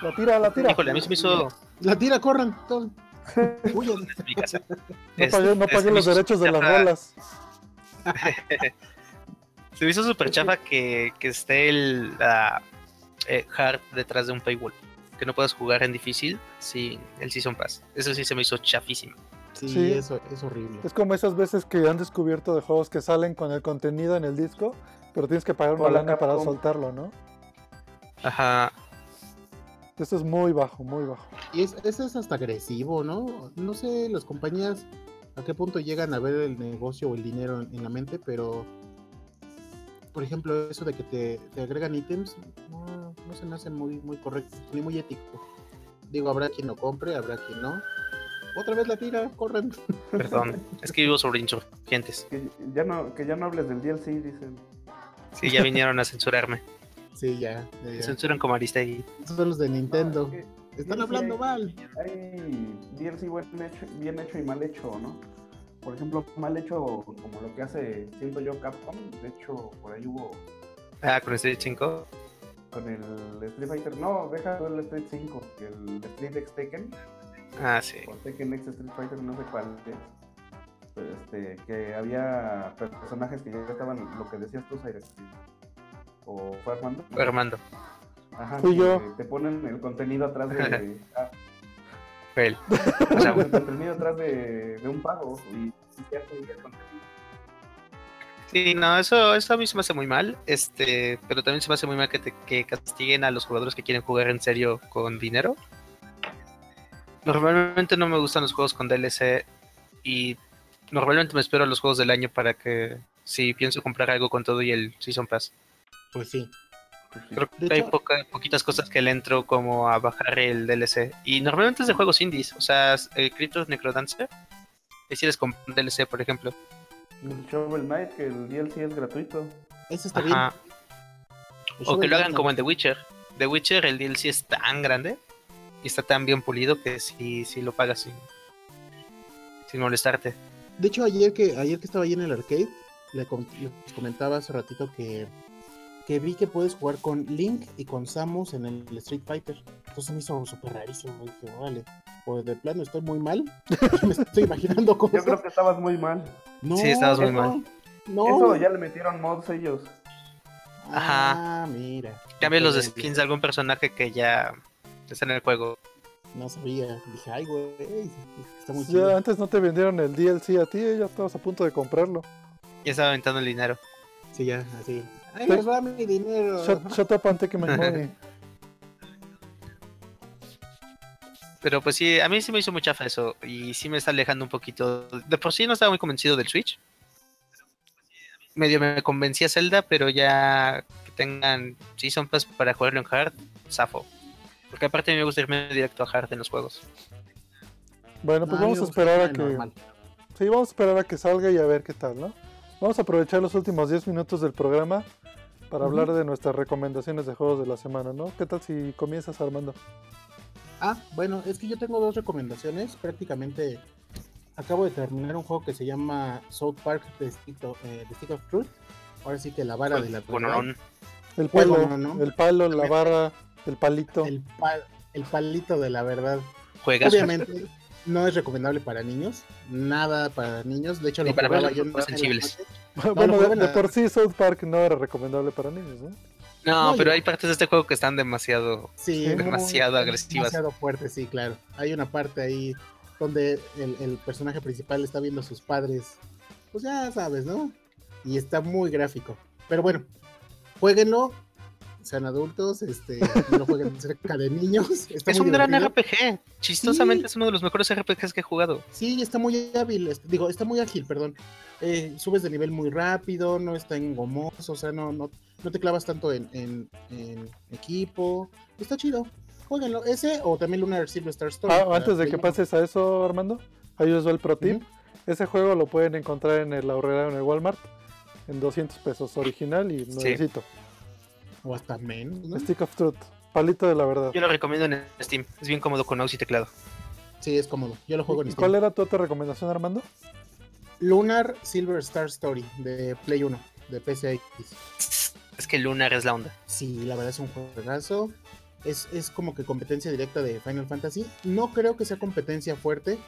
La tira, la tira. Híjole, a mí se me hizo... La tira, corran. Huyan. No pagué, no los derechos de las rolas. Se me hizo súper chafa que, que esté el la, eh, hard detrás de un paywall. Que no puedas jugar en difícil sin el Season Pass. Eso sí se me hizo chafísimo. Sí, Sí. eso es horrible. Es como esas veces que han descubierto de juegos que salen con el contenido en el disco, pero tienes que pagar una Hola, lana para soltarlo, ¿no? Ajá. Esto es muy bajo, muy bajo. Y es, eso es hasta agresivo, ¿no? No sé las compañías a qué punto llegan a ver el negocio o el dinero en, en la mente, pero por ejemplo, eso de que te, te agregan ítems, no, no se me hace muy, muy correcto, ni muy ético. Digo, habrá quien lo compre, habrá quien no. Otra vez la tira, corren. Perdón. es que vivo sobre insurgentes. Que ya no, que ya no hables del DLC, dicen. Sí, ya vinieron a censurarme. Sí, ya. ya, censuran como Aristegui. Esos son los de Nintendo. No, es que Están DLC hablando mal. Hay DLC buen hecho, bien hecho y mal hecho, ¿no? Por ejemplo, mal hecho como lo que hace, siento yo, Capcom. De hecho, por ahí hubo Ah, con Street 5. con el Street Fighter. No, deja el Street 5, el Street X Tekken. Ah, sí. o Tekken X Street Fighter, no sé cuál es. Este, que había personajes que ya estaban, lo que decías tú, Zaire, o fue Armando. Armando. Ajá, Fui que yo. te ponen el contenido atrás de. o sea, atrás de, de un pago y, y te llega el contenido. Sí, no, eso, eso a mí se me hace muy mal. Este, pero también se me hace muy mal que, te, que castiguen a los jugadores que quieren jugar en serio con dinero. Normalmente no me gustan los juegos con DLC y normalmente me espero a los juegos del año para que si pienso comprar algo con todo y el Season Pass. Pues sí. Sí. Creo que De hay hecho- poca- poquitas cosas que le entro como a bajar el DLC. Y normalmente es de juegos indies. O sea, el Cryptos Necrodancer. Es si les compro un DLC, por ejemplo. El Shovel Knight, que el DLC es gratuito. Ese está Ajá. bien. El O que lo hagan Knight como en The Witcher. The Witcher, el DLC es tan grande y está tan bien pulido que sí, sí lo pagas sin, sin molestarte. De hecho, ayer que ayer que estaba ahí en el arcade, le com- les comentaba hace ratito que, que vi que puedes jugar con Link y con Samus en el Street Fighter. Entonces me hizo súper rarísimo. Dije, vale, pues de plano estoy muy mal. me estoy imaginando cosas. Yo creo que estabas muy mal. No, Sí, estabas muy no, mal. No. Eso ya le metieron mods ellos. Ah, mira. Cambia los skins de algún personaje que ya está en el juego. No sabía. Dije, ay, güey. Está muy Ya chido. antes no te vendieron el DLC a ti, ya estabas a punto de comprarlo. Ya estaba aventando el dinero. Sí, ya, así. Ay, Sí. les va mi dinero. Shut, shut up and take my money. Pero pues sí, a mí sí me hizo mucha fa eso. Y sí me está alejando un poquito. De por sí no estaba muy convencido del Switch. Medio me convencía Zelda, pero ya que tengan Season Pass para jugarlo en hard, zafo. Porque aparte a mí me gusta irme directo a hard en los juegos. Bueno, pues No, vamos a esperar a que. normal. Sí, vamos a esperar a que salga y a ver qué tal, ¿no? Vamos a aprovechar los últimos 10 minutos del programa para hablar de nuestras recomendaciones de juegos de la semana, ¿no? ¿Qué tal si comienzas, Armando? Ah, bueno, es que yo tengo dos recomendaciones. Prácticamente acabo de terminar un juego que se llama South Park The Stick of, eh, The Stick of Truth. Ahora sí que la vara de la Bueno, verdad. no, El Juego, palo, ¿no? ¿no? el palo, la barra, el palito. el, pa- el palito de la verdad. juegas. Obviamente no es recomendable para niños, nada para niños. De hecho, lo para jugaba yo los en la sensibles. Bueno, de, por sí South Park no era recomendable para niños, ¿no? No, No, pero yo- hay partes de este juego que están demasiado. Sí, Sí, muy- demasiado agresivas. Demasiado fuerte, sí, claro. Hay una parte ahí donde el, el personaje principal está viendo a sus padres. Pues ya sabes, ¿no? Y está muy gráfico. Pero bueno, jueguenlo. Sean adultos, este, no jueguen cerca de niños. Está Es un gran. RPG. Chistosamente Sí. es uno de los mejores RPGs que he jugado. Sí, está muy hábil, es- digo, está muy ágil, perdón. Eh, subes de nivel muy rápido, no está engomoso, o sea, no, no, no te clavas tanto en, en- en equipo. Está chido. Jueguenlo. Ese o también Lunar Silver Star Story. Ah, antes de que pases a eso, Armando, ahí os va el pro tip. Ujú. Ese juego lo pueden encontrar en el ahorrero en el Walmart en 200 pesos original y nuevecito. O hasta menos, ¿no? Stick of Truth, palito de la verdad. Yo lo recomiendo en Steam. Es bien cómodo con mouse y teclado. Sí, es cómodo. Yo lo juego en ¿Y Steam. cuál era tu otra recomendación, Armando? Lunar Silver Star Story de Play 1, de PCX. Es que Lunar es la onda. Sí, la verdad es un juegazo. Es, es como que competencia directa de Final Fantasy. No creo que sea competencia fuerte,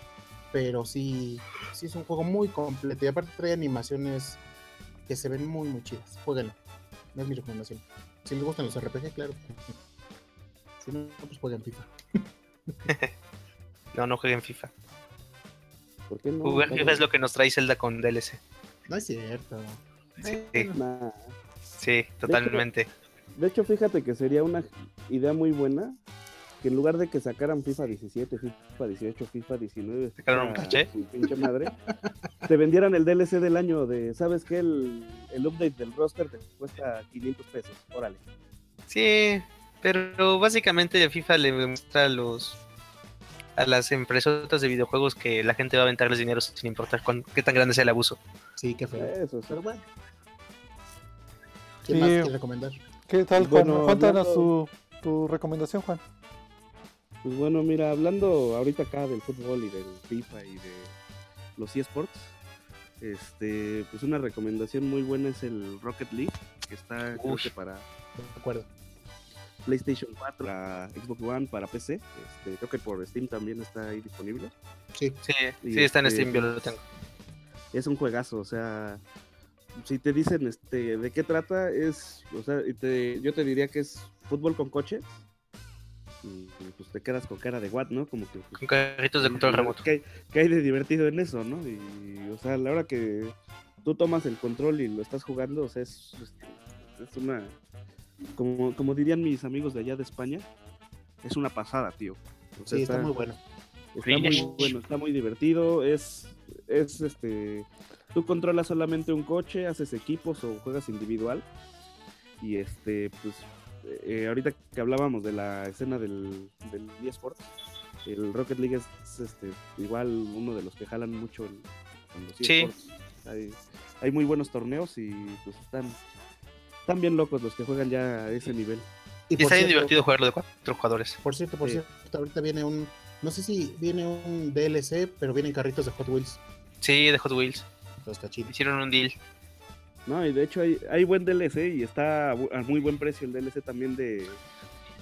pero sí, sí es un juego muy completo. Y aparte trae animaciones que se ven muy, muy chidas. Jueguenlo. Es mi recomendación. Si les gustan los RPG, claro. Si no, pues jueguen FIFA. No, no jueguen FIFA. ¿Por qué no? Jugar FIFA es lo que nos trae Zelda con DLC. No es cierto. Sí, Nah. sí, totalmente. De hecho, fíjate que sería una idea muy buena que en lugar de que sacaran FIFA 17, FIFA 18, FIFA 19, Sacaron un pinche madre, te vendieran el DLC del año de, ¿sabes qué? El, el update del roster te cuesta 500 pesos, órale. Sí, pero básicamente FIFA le demuestra a los a las empresas de videojuegos que la gente va a aventarles dinero sin importar cuán- qué tan grande sea el abuso. sí, qué feo. Eso. Pero bueno. ¿Quién Sí. más quiere recomendar? ¿Qué tal, Juan? Bueno, Cuéntanos tu recomendación, Juan. Pues bueno, mira, hablando ahorita acá del fútbol y del FIFA y de los eSports, este, pues una recomendación muy buena es el Rocket League, que está creo que para De acuerdo. PlayStation 4, para Xbox One, para PC. Este, creo que por Steam también está ahí disponible. Sí. Sí, Y sí está en este, Steam, yo lo tengo. Es un juegazo, o sea, si te dicen este de qué trata, es, o sea, y te- yo te diría que es fútbol con coches. Y pues te quedas con cara de what, ¿no? Como que pues, Con carritos de control remoto. ¿Qué hay, qué hay de divertido en eso, no? Y, o sea, a la hora que tú tomas el control y lo estás jugando, o sea, es, es- es una. Como, como dirían mis amigos de allá de España, es una pasada, tío. O sea, Sí, está muy bueno. Está muy bueno, está muy divertido. Es, es este. Tú controlas solamente un coche, haces equipos o juegas individual. Y este, pues eh, ahorita que hablábamos de la escena del, del eSports, el Rocket League es este, igual uno de los que jalan mucho en, en los Sí. eSports. Hay, hay muy buenos torneos y pues están, están bien locos los que juegan ya a ese nivel. Y Y está bien divertido jugarlo de cuatro jugadores. Por cierto, por Sí. cierto, ahorita viene un. No sé si viene un DLC, pero vienen carritos de Hot Wheels. Sí, de Hot Wheels. Los cachitos. Hicieron un deal. No, y de hecho hay, hay buen DLC y está a muy buen precio el DLC también de,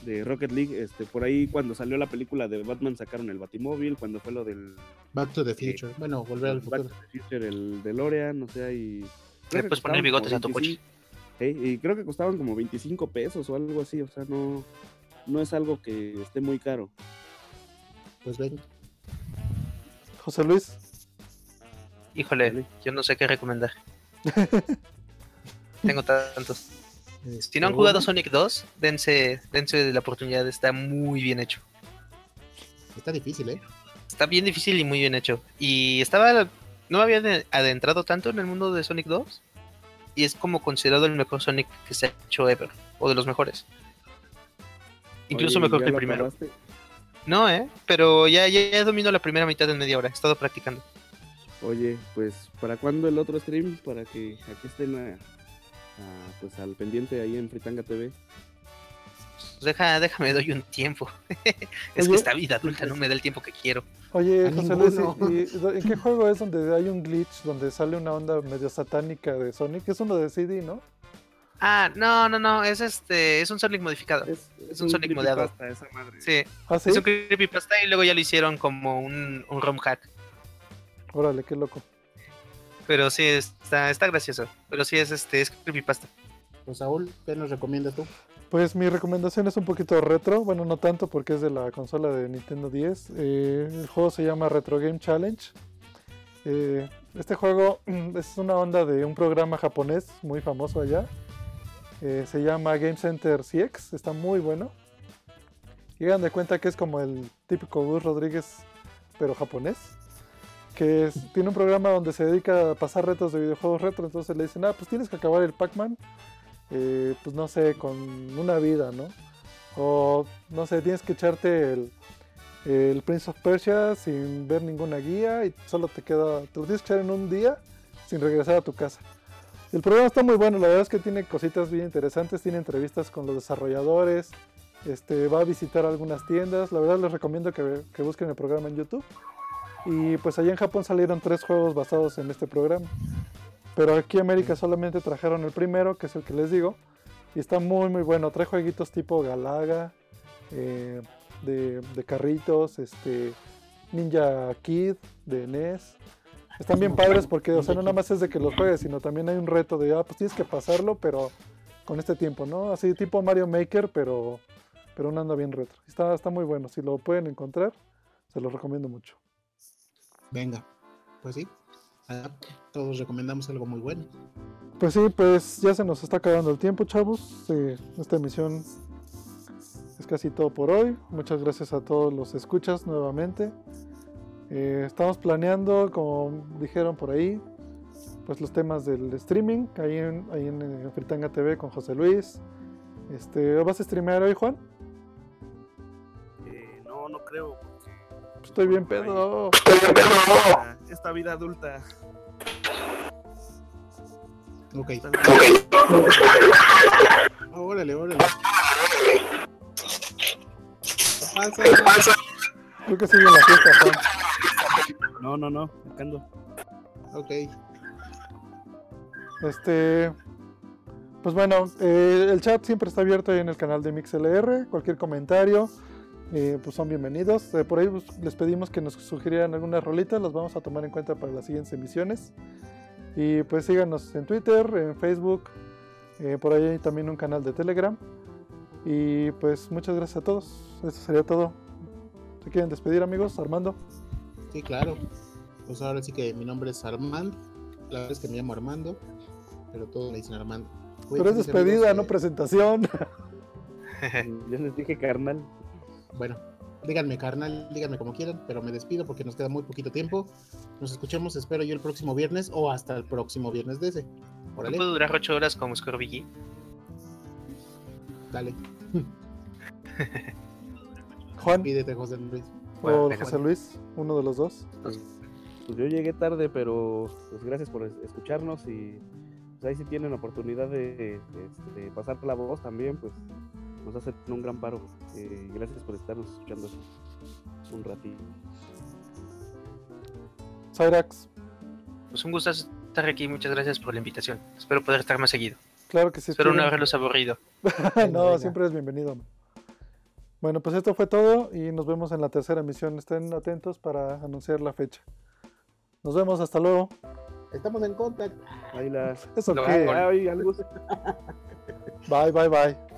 de Rocket League. Este, por ahí cuando salió la película de Batman sacaron el Batimóvil, cuando fue lo del Back to the Future. Bueno, volver al Back futuro. to the Future, el DeLorean, o sea, y... Le puedes poner bigotes a tu coche. 25, Ey, y creo que costaban como 25 pesos o algo así, o sea, no, no es algo que esté muy caro. Pues ven. José Luis, Híjole, Vale. yo no sé qué recomendar. Tengo tantos. este, Si no han jugado Sonic 2, dense, dense la oportunidad. Está muy bien hecho. Está difícil, ¿eh? Está bien difícil y muy bien hecho. Y estaba. No me había ade- adentrado tanto en el mundo de Sonic 2. Y es como considerado el mejor Sonic que se ha hecho ever. O de los mejores. Incluso Oye, mejor ¿ya que el primero. acabaste? No, eh. Pero ya, ya, ya domino la primera mitad en media hora. He estado practicando. Oye, pues, ¿para cuándo el otro stream? Para que aquí estén a- a, pues, al pendiente ahí en Fritanga TV. Pues deja, déjame, doy un tiempo. es que esta vida adulta no me da el tiempo que quiero. oye, José Luis. ¿y- y ¿en qué juego es donde hay un glitch, donde sale una onda medio satánica de Sonic? Es uno de CD, ¿no? Ah, no, no, no. Es este. Es un Sonic modificado. Es, Es un Sonic modeado. creepypasta esa madre. Sí. Ah, sí. Es un creepypasta y luego ya lo hicieron como un, un ROM hack. Órale, qué loco. Pero sí, está, está gracioso. Pero sí es este, es creepypasta. Pues Saúl, ¿qué nos recomiendas tú? Pues mi recomendación es un poquito retro, bueno, no tanto porque es de la consola de Nintendo 10. Eh, el juego se llama Retro Game Challenge. Eh, este juego es una onda de un programa japonés muy famoso allá. Eh, se llama Game Center CX, está muy bueno. Y hagan de cuenta que es como el típico Gus Rodríguez, pero japonés. Que es- tiene un programa donde se dedica a pasar retos de videojuegos retro. Entonces le dicen, ah, pues tienes que acabar el Pac-Man eh, pues no sé, con una vida, ¿no? O no sé, tienes que echarte el, el Prince of Persia sin ver ninguna guía y solo te queda, te lo tienes que echar en un día sin regresar a tu casa. El programa está muy bueno, la verdad es que tiene cositas bien interesantes, tiene entrevistas con los desarrolladores, este, va a visitar algunas tiendas, la verdad les recomiendo que, que busquen el programa en YouTube. Y pues allá en Japón salieron tres juegos basados en este programa. Pero aquí en América solamente trajeron el primero, que es el que les digo. Y está muy muy bueno. Trae jueguitos tipo Galaga, eh, de, de carritos, este Ninja Kid de NES. Están bien padres porque, o sea, no nada más es de que los juegues, sino también hay un reto de, ah, pues tienes que pasarlo, pero con este tiempo, ¿no? Así tipo Mario Maker, pero, pero un anda bien retro. Está, está muy bueno. Si lo pueden encontrar, se los recomiendo mucho. Venga, pues sí. Todos recomendamos algo muy bueno. Pues sí, pues ya se nos está acabando el tiempo, chavos. Esta emisión es casi todo por hoy. Muchas gracias a todos los escuchas nuevamente. Eh, estamos planeando, como dijeron por ahí, pues los temas del streaming, ahí en, ahí en, eh, Fritanga TV con José Luis. Este, ¿Vas a streamear hoy, Juan? Eh, no, no creo. Estoy bien pedo. Esta, esta vida adulta. Ok. Ah, órale, órale. ¿Qué pasa? Creo que sigue en la fiesta, Juan. No, no, no. Acá ando. Ok. Este. Pues bueno, eh, el chat siempre está abierto ahí en el canal de MixLR. Cualquier comentario, eh, pues son bienvenidos. Eh, por ahí pues, les pedimos que nos sugirieran algunas rolitas, las vamos a tomar en cuenta para las siguientes emisiones. Y pues síganos en Twitter, en Facebook, eh, por ahí hay también un canal de Telegram. Y pues muchas gracias a todos. Eso sería todo. ¿Se quieren despedir, amigos? Armando. Sí, claro. Pues ahora sí que mi nombre es Armando. La verdad es que me llamo Armando, pero todos me dicen Armando. Pero es despedida, amigos, no presentación. Ya les dije carnal. Bueno, díganme carnal, díganme como quieran, pero me despido porque nos queda muy poquito tiempo. Nos escuchamos, espero yo, el próximo viernes o hasta el próximo viernes de ese. ¿No Órale, puedo durar 8 horas como Scorbigi? dale. Juan Pídete, José Luis. o José Luis, uno de los dos. Pues, pues yo llegué tarde, pero pues gracias por es- escucharnos y pues ahí si tienen oportunidad de, este, pasar la voz también, pues nos hacen un gran paro. Eh, gracias por estarnos escuchando un ratito. Cyrax, Pues un gusto estar aquí, muchas gracias por la invitación. Espero poder estar más seguido. claro que sí. Espero no haberlos aburrido. no, venga. siempre es bienvenido. Bueno, pues esto fue todo y nos vemos en la tercera emisión. Estén atentos para anunciar la fecha. Nos vemos, hasta luego. Estamos en contacto. Ahí las... ¿Eso Lo qué? Bye, bye, bye.